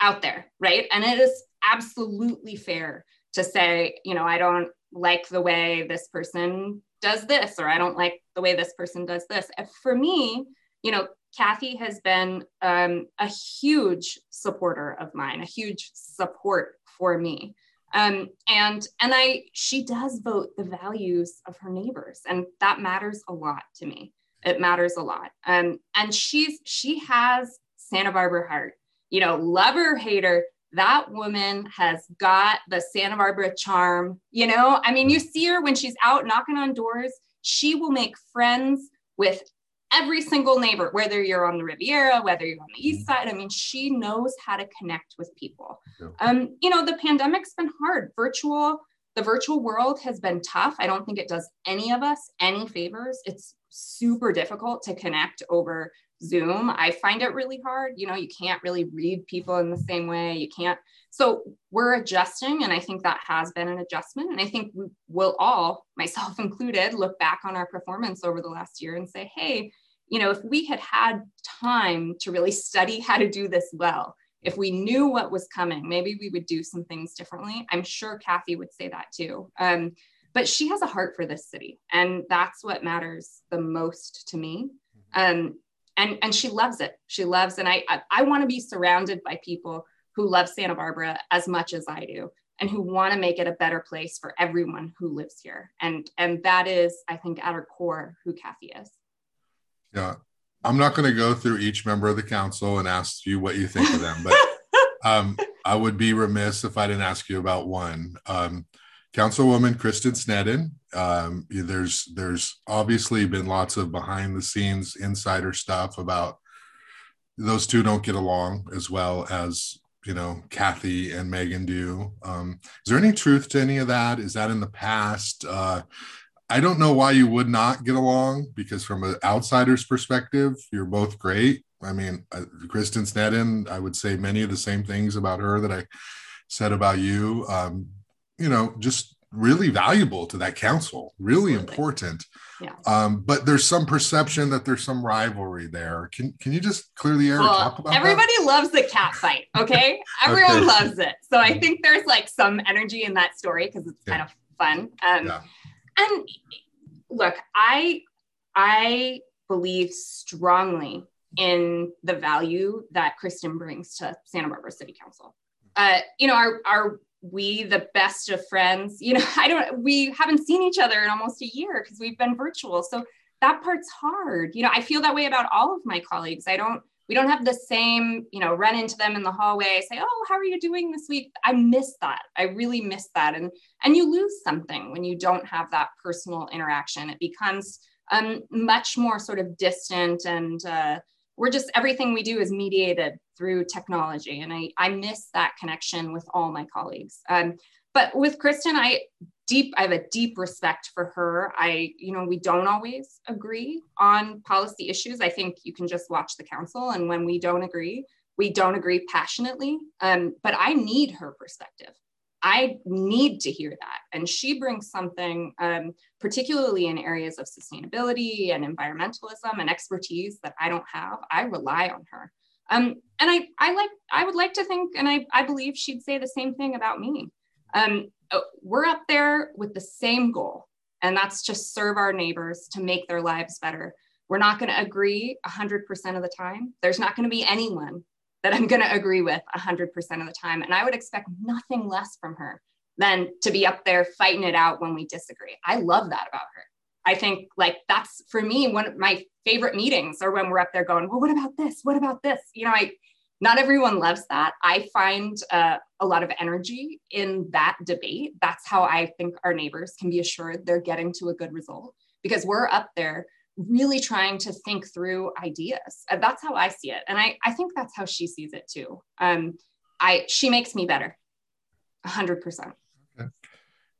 out there, right, and it is absolutely fair to say, you know, I don't like the way this person does this, or I don't like the way this person does this. For me, you know, Cathy has been um, a huge supporter of mine, a huge support for me. Um, and and I she does vote the values of her neighbors, and that matters a lot to me. It matters a lot. Um, and she's she has Santa Barbara heart. You know, lover hater. That woman has got the Santa Barbara charm. You know, I mean, you see her when she's out knocking on doors. She will make friends with every single neighbor, whether you're on the Riviera, whether you're on the east mm-hmm. side. I mean, she knows how to connect with people. Yeah. Um, you know, the pandemic's been hard. Virtual, the virtual world has been tough. I don't think it does any of us any favors. It's super difficult to connect over Zoom. I find it really hard. You know, you can't really read people in the same way. You can't. So we're adjusting, and I think that has been an adjustment. And I think we will all, myself [LAUGHS] included, look back on our performance over the last year and say, hey, you know, if we had had time to really study how to do this well, if we knew what was coming, maybe we would do some things differently. I'm sure Cathy would say that too. Um, but she has a heart for this city, and that's what matters the most to me. Um, and and she loves it. She loves, and I I, I want to be surrounded by people who love Santa Barbara as much as I do, and who want to make it a better place for everyone who lives here. And and that is, I think, at her core, who Cathy is. Yeah. I'm not going to go through each member of the council and ask you what you think of them, but [LAUGHS] um, I would be remiss if I didn't ask you about one. Um, Councilwoman Kristen Sneddon. Um, there's there's obviously been lots of behind the scenes insider stuff about those two don't get along as well as you know Cathy and Meagan do. Um, is there any truth to any of that? Is that in the past? Uh, I don't know why you would not get along because, from an outsider's perspective, you're both great. I mean, uh, Kristen Sneddon, I would say many of the same things about her that I said about you. Um, you know, just really valuable to that council, really Absolutely. important. Yeah. Um, but there's some perception that there's some rivalry there. Can can you just clear the air well, talk about everybody that? loves the cat fight, okay? [LAUGHS] Everyone okay. loves it. So I think there's like some energy in that story because it's yeah. kind of fun. Um, yeah. And look, I I believe strongly in the value that Kristen brings to Santa Barbara City Council. Uh, you know, our our we the best of friends? You know [LAUGHS] i don't we haven't seen each other in almost a year because we've been virtual. So that part's hard. You know i feel that way about all of my colleagues. I don't we don't have the same you know run into them in the hallway say oh how are you doing this week? I miss that. I really miss that. And and you lose something when you don't have that personal interaction. It becomes um, much more sort of distant and uh, we're just everything we do is mediated through technology. And i, I miss that connection with all my colleagues. Um, but with kristen i deep i have a deep respect for her i you know we don't always agree on policy issues i think you can just watch the council and when we don't agree we don't agree passionately um, but i need her perspective I need to hear that. And she brings something, um, particularly in areas of sustainability and environmentalism and expertise that I don't have. I rely on her. Um, and I, I like, I would like to think, and I, I believe she'd say the same thing about me. Um, uh, we're up there with the same goal, and that's to serve our neighbors to make their lives better. We're not going to agree 100% of the time. There's not going to be anyone that I'm going to agree with 100% of the time. And I would expect nothing less from her than to be up there fighting it out when we disagree. I love that about her. I think like that's for me one of my favorite meetings or when we're up there going, well, what about this? What about this? You know, I not everyone loves that. I find uh, a lot of energy in that debate. That's how I think our neighbors can be assured they're getting to a good result because we're up there really trying to think through ideas. That's how I see it. And I, I think that's how she sees it too. Um, I, she makes me better. Hundred percent. Okay.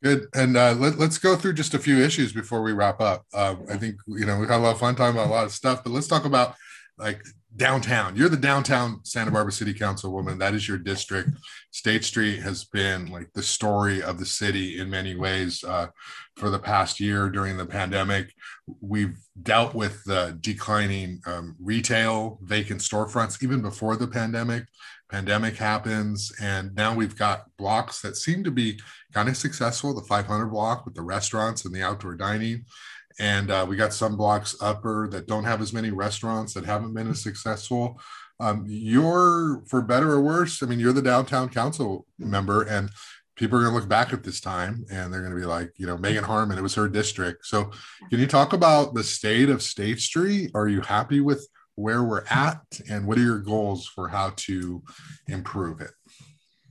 Good. And uh, let, us go through just a few issues before we wrap up. Um, I think, you know, we had a lot of fun talking about a lot of stuff, but let's talk about like downtown. You're the downtown Santa Barbara City Councilwoman. That is your district. State Street has been like the story of the city in many ways uh, for the past year during the pandemic. We've dealt with the declining um, retail, vacant storefronts even before the pandemic. Pandemic happens, and now we've got blocks that seem to be kind of successful. The 500 block with the restaurants and the outdoor dining and uh, we got some blocks upper that don't have as many restaurants that haven't been as successful. Um, you're for better or worse i mean you're the downtown council member and people are going to look back at this time and they're going to be like you know meagan harmon it was her district. So can you talk about the state of state street? Are you happy with where we're at? And what are your goals for how to improve it?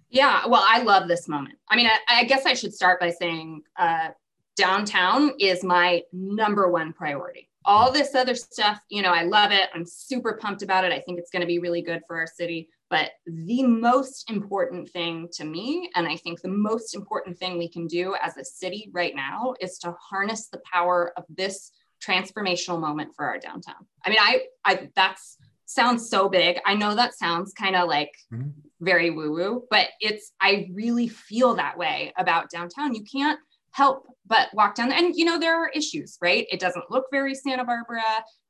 Yeah well i love this moment. I mean i, I guess i should start by saying uh, downtown is my number one priority. All this other stuff, you know, I love it. I'm super pumped about it. I think it's going to be really good for our city. But the most important thing to me, and I think the most important thing we can do as a city right now, is to harness the power of this transformational moment for our downtown. I mean, I, I that's sounds so big. I know that sounds kind of like mm-hmm. very woo woo, but it's, I really feel that way about downtown. You can't help but walk down and you know there are issues right? It doesn't look very santa barbara.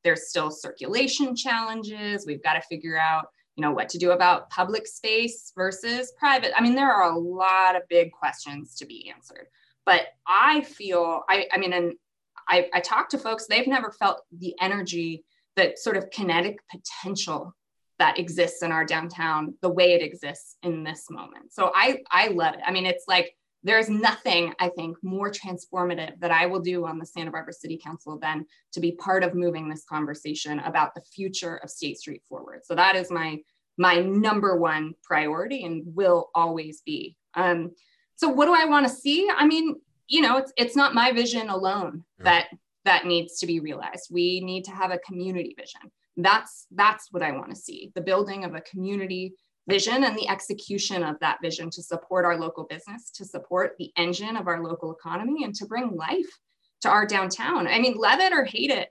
There's still circulation challenges. We've got to figure out you know what to do about public space versus private. I mean there are a lot of big questions to be answered. But i feel i, I mean and I, I talk to folks they've never felt the energy that sort of kinetic potential that exists in our downtown the way it exists in this moment. So i i love it. I mean it's like there's nothing I think more transformative that I will do on the Santa Barbara City Council than to be part of moving this conversation about the future of State Street forward. So that is my my number one priority and will always be. Um, so what do I want to see? I mean, you know, it's it's not my vision alone yeah. that that needs to be realized. We need to have a community vision. That's that's what I want to see. The building of a community vision and the execution of that vision to support our local business, to support the engine of our local economy, and to bring life to our downtown. I mean, love it or hate it,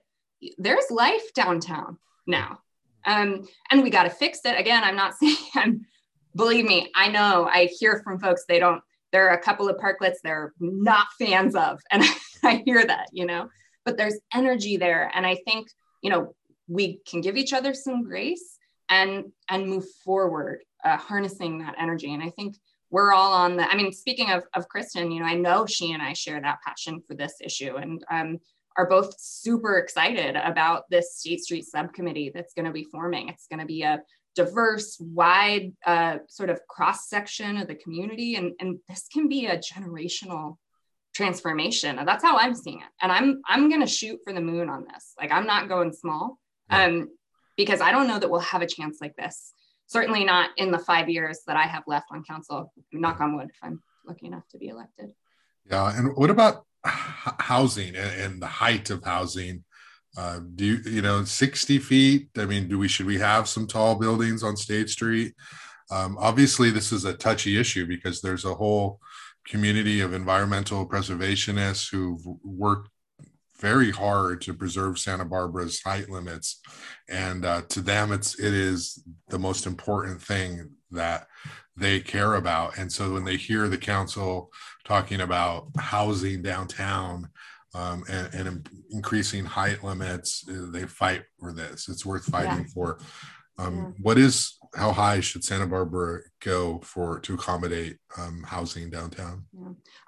there's life downtown now. Um, and we got to fix it. Again, I'm not [LAUGHS] saying I'm, believe me, I know I hear from folks, they don't, there are a couple of parklets they're not fans of [LAUGHS] and i hear that you know but there's energy there and i think you know we can give each other some grace and and move forward uh, harnessing that energy. And i think we're all on the i mean speaking of, of kristen you know i know she and i share that passion for this issue and um, are both super excited about this state street subcommittee that's going to be forming. It's going to be a diverse wide uh, sort of cross section of the community and, and this can be a generational transformation. That's how i'm seeing it. And i'm i'm going to shoot for the moon on this. Like i'm not going small. Um, because I don't know that we'll have a chance like this. Certainly not in the five years that I have left on council. Knock on wood, if I'm lucky enough to be elected. Yeah, and what about housing and, the height of housing? Uh, do you you know 60 feet? I mean, do we should we have some tall buildings on State Street? Um, obviously, this is a touchy issue because there's a whole community of environmental preservationists who've worked very hard to preserve Santa Barbara's height limits, and uh, to them, it's it is the most important thing that they care about. And so when they hear the council talking about housing downtown um, and, and, increasing height limits, uh, they fight for this. It's worth fighting yeah. for. Um, yeah. What is how high should Santa Barbara go for to accommodate um, housing downtown?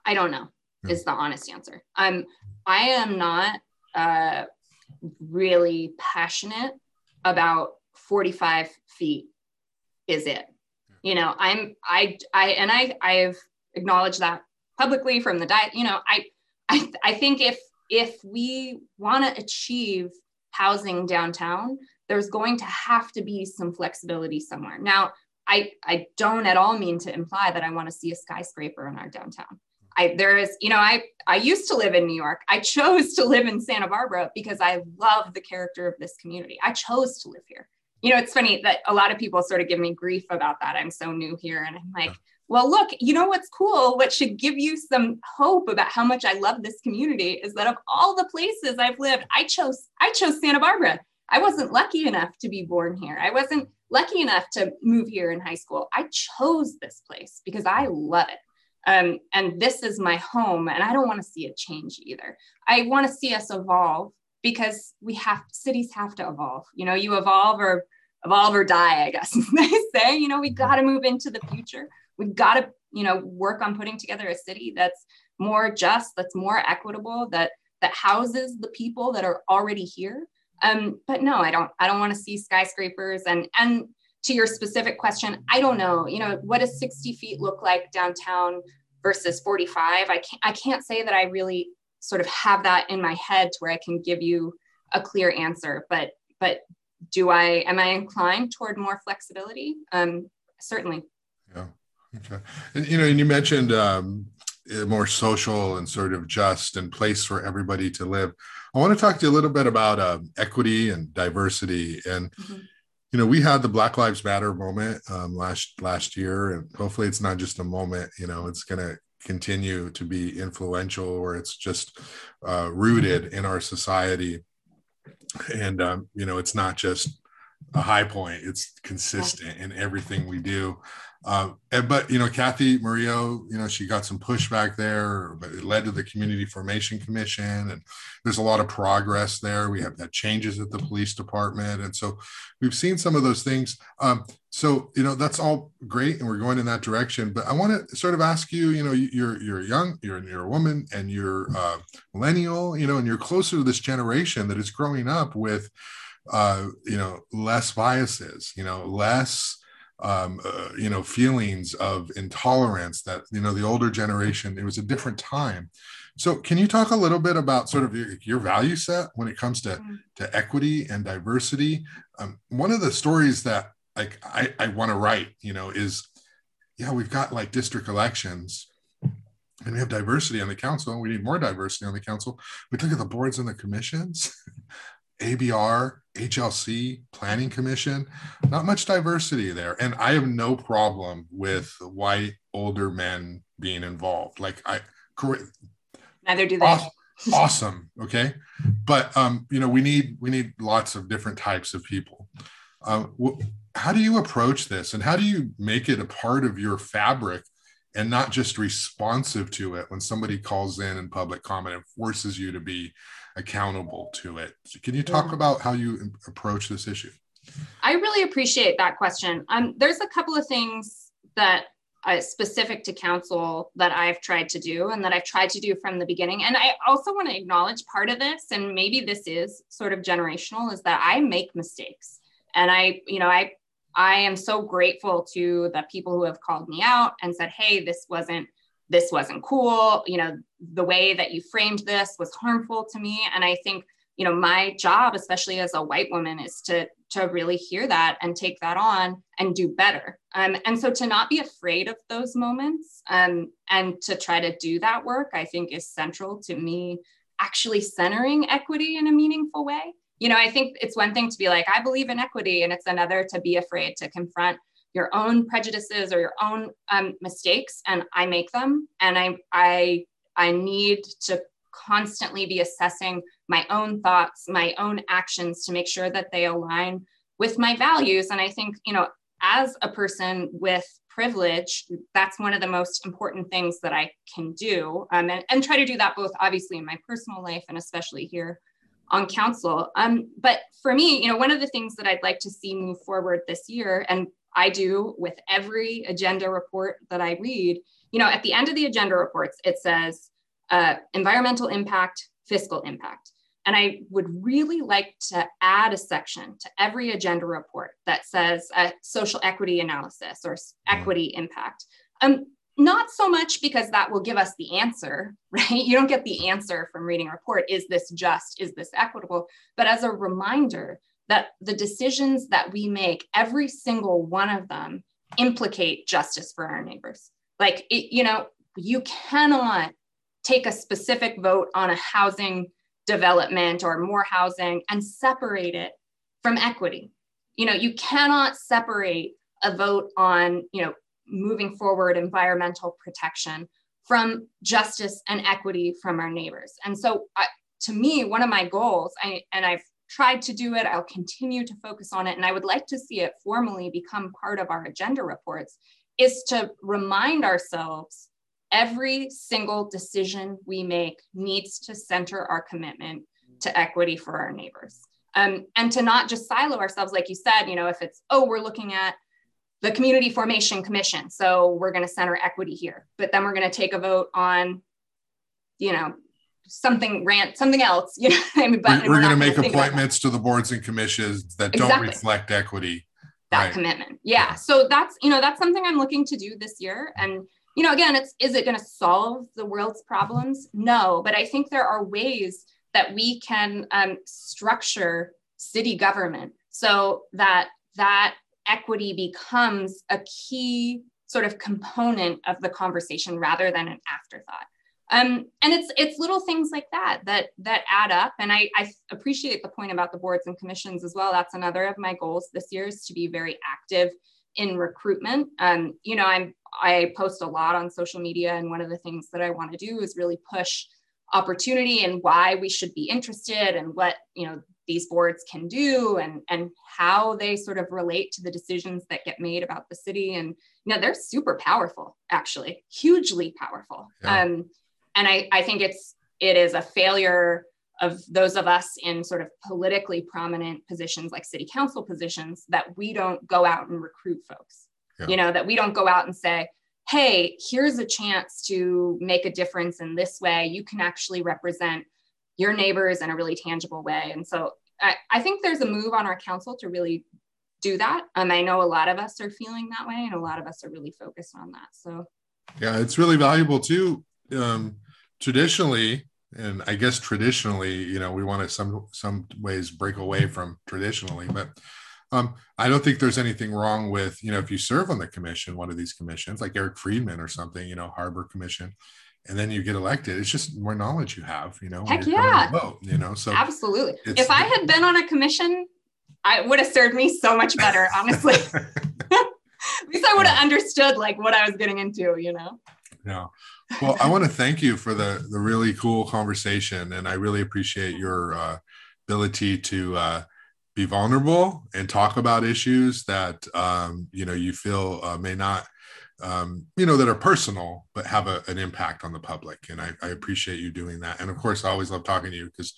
I don't know. Is the honest answer. I'm I am not uh, really passionate about 45 feet is it. You know, I'm I I and I I've acknowledged that publicly from the diet. You know, I I I think if if we want to achieve housing downtown, there's going to have to be some flexibility somewhere. Now, I I don't at all mean to imply that I want to see a skyscraper in our downtown. I there is, you know, I I used to live in New York. I chose to live in Santa Barbara because I love the character of this community. I chose to live here. You know, it's funny that a lot of people sort of give me grief about that. I'm so new here and I'm like, well, look, you know what's cool? What should give you some hope about how much I love this community is that of all the places I've lived, I chose I chose Santa Barbara. I wasn't lucky enough to be born here. I wasn't lucky enough to move here in high school. I chose this place because I love it. Um, and this is my home, and I don't want to see it change either. I want to see us evolve because we have cities have to evolve. You know, you evolve or evolve or die, I guess [LAUGHS] they say. You know, we got to move into the future. We've got to, you know, work on putting together a city that's more just, that's more equitable, that that houses the people that are already here. Um, but no, I don't. I don't want to see skyscrapers and and to your specific question, I don't know. You know, what does 60 feet look like downtown versus 45? I can't I can't say that I really sort of have that in my head to where I can give you a clear answer. But but do I am I inclined toward more flexibility? Um, certainly. Yeah. Okay. And you know, and you mentioned um, more social and sort of just and place for everybody to live. I want to talk to you a little bit about um, equity and diversity and. Mm-hmm you know, we had the Black Lives Matter moment um, last last year, and hopefully, it's not just a moment. You know, it's going to continue to be influential, or it's just uh, rooted in our society. And um, you know, it's not just a high point; it's consistent in everything we do. Um, and, but you know, Cathy Murillo, you know, she got some pushback there, but it led to the Community Formation Commission, and there's a lot of progress there. We have had changes at the police department, and so we've seen some of those things. Um, so you know, that's all great, and we're going in that direction. But I want to sort of ask you, you know, you're you're young, you're you're a woman, and you're uh, millennial, you know, and you're closer to this generation that is growing up with, uh, you know, less biases, you know, less um, uh, you know feelings of intolerance that you know the older generation it was a different time. So can you talk a little bit about sort of your, your value set when it comes to mm-hmm. to equity and diversity? Um, one of the stories that like i, I want to write you know is yeah we've got like district elections and we have diversity on the council and we need more diversity on the council. We look at the boards and the commissions [LAUGHS] ABR, HLC, Planning Commission, not much diversity there. And I have no problem with white older men being involved. Like I neither do they. Awesome, awesome. Okay. But um, you know, we need we need lots of different types of people. Um, how do you approach this and how do you make it a part of your fabric and not just responsive to it when somebody calls in in public comment and forces you to be accountable to it. So can you talk yeah. about how you approach this issue? I really appreciate that question. Um, there's a couple of things that uh, specific to council that I've tried to do and that I've tried to do from the beginning. And I also want to acknowledge part of this, and maybe this is sort of generational, is that I make mistakes. And I, you know, I I am so grateful to the people who have called me out and said, hey, this wasn't this wasn't cool. You know, the way that you framed this was harmful to me. And I think, you know, my job, especially as a white woman, is to to really hear that and take that on and do better. Um, and so to not be afraid of those moments um, and to try to do that work, I think is central to me actually centering equity in a meaningful way. You know, I think it's one thing to be like, I believe in equity, and it's another to be afraid to confront your own prejudices or your own um, mistakes. And I make them, and I I I need to constantly be assessing my own thoughts, my own actions to make sure that they align with my values. And I think, you know, as a person with privilege, that's one of the most important things that I can do. Um, and, and try to do that both obviously in my personal life and especially here on council. Um, but for me, you know, one of the things that I'd like to see move forward this year, and I do with every agenda report that I read, you know, at the end of the agenda reports, it says uh, environmental impact, fiscal impact. And I would really like to add a section to every agenda report that says uh, social equity analysis or mm-hmm. equity impact. Um, not so much because that will give us the answer, [LAUGHS] right? You don't get the answer from reading a report. Is this just? Is this equitable? But as a reminder that the decisions that we make, every single one of them implicate justice for our neighbors. Like, it, you know, you cannot take a specific vote on a housing development or more housing and separate it from equity. You know, you cannot separate a vote on, you know, moving forward environmental protection from justice and equity from our neighbors. And so, uh, to me, one of my goals, I, and I've tried to do it, I'll continue to focus on it, and I would like to see it formally become part of our agenda reports, is to remind ourselves every single decision we make needs to center our commitment to equity for our neighbors. Um, and to not just silo ourselves, like you said, you know, if it's, oh, we're looking at the Community Formation Commission, so we're going to center equity here, but then we're going to take a vote on, you know, something rant something else [LAUGHS] you know I mean, but we're, we're going to make appointments to the boards and commissions that exactly. don't reflect equity that right. commitment yeah. yeah so that's you know that's something i'm looking to do this year and you know, again, it's is it going to solve the world's problems? No, but I think there are ways that we can um, structure city government so that that equity becomes a key sort of component of the conversation rather than an afterthought. Um, and it's it's little things like that that that add up. And I, I appreciate the point about the boards and commissions as well. That's another of my goals this year is to be very active in recruitment. Um, you know, I'm I post a lot on social media, and one of the things that I want to do is really push opportunity and why we should be interested and what you know these boards can do and and how they sort of relate to the decisions that get made about the city and you know they're super powerful actually hugely powerful yeah. um and i i think it's it is a failure of those of us in sort of politically prominent positions like city council positions that we don't go out and recruit folks. Yeah. you know that we don't go out and say hey here's a chance to make a difference in this way. You can actually represent your neighbors in a really tangible way. And so i, I think there's a move on our council to really do that. Um, i know a lot of us are feeling that way and a lot of us are really focused on that. So yeah it's really valuable too. Um, traditionally and i guess traditionally you know we want to some some ways break away from traditionally but um, I don't think there's anything wrong with, you know, if you serve on the commission, one of these commissions, like Eric Friedman or something, you know, Harbor Commission, and then you get elected. It's just more knowledge you have, you know. Heck yeah. Vote, you know, so absolutely. If I had been on a commission, I would have served me so much better, honestly. [LAUGHS] [LAUGHS] At least I would have understood like what I was getting into, you know. Yeah. Well, I want to thank you for the the really cool conversation, and I really appreciate your uh, ability to uh, be vulnerable and talk about issues that um, you know you feel uh, may not um, you know, that are personal, but have a, an impact on the public. And I, I, appreciate you doing that. And of course, I always love talking to you because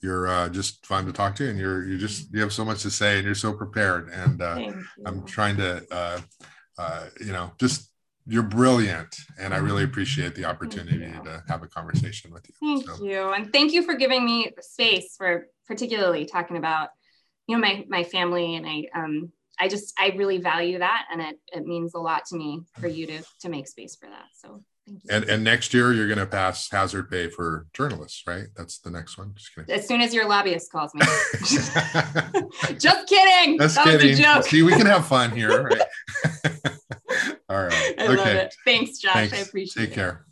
you're uh, just fun to talk to, and you're you just you have so much to say, and you're so prepared. And uh, I'm trying to, uh, uh, you know, just you're brilliant and i really appreciate the opportunity to have a conversation with you thank so. you and thank you for giving me space for particularly talking about you know my my family and i um I just I really value that, and it it means a lot to me for you to to make space for that. So thank you. And and next year you're going to pass hazard pay for journalists, right? That's the next one. Just kidding. As soon as your lobbyist calls me. [LAUGHS] [LAUGHS] just kidding. Just that kidding. joke. See, we can have fun here, right? [LAUGHS] All right. [LAUGHS] I okay. love it. Thanks, Josh. Thanks. I appreciate Take it. Take care.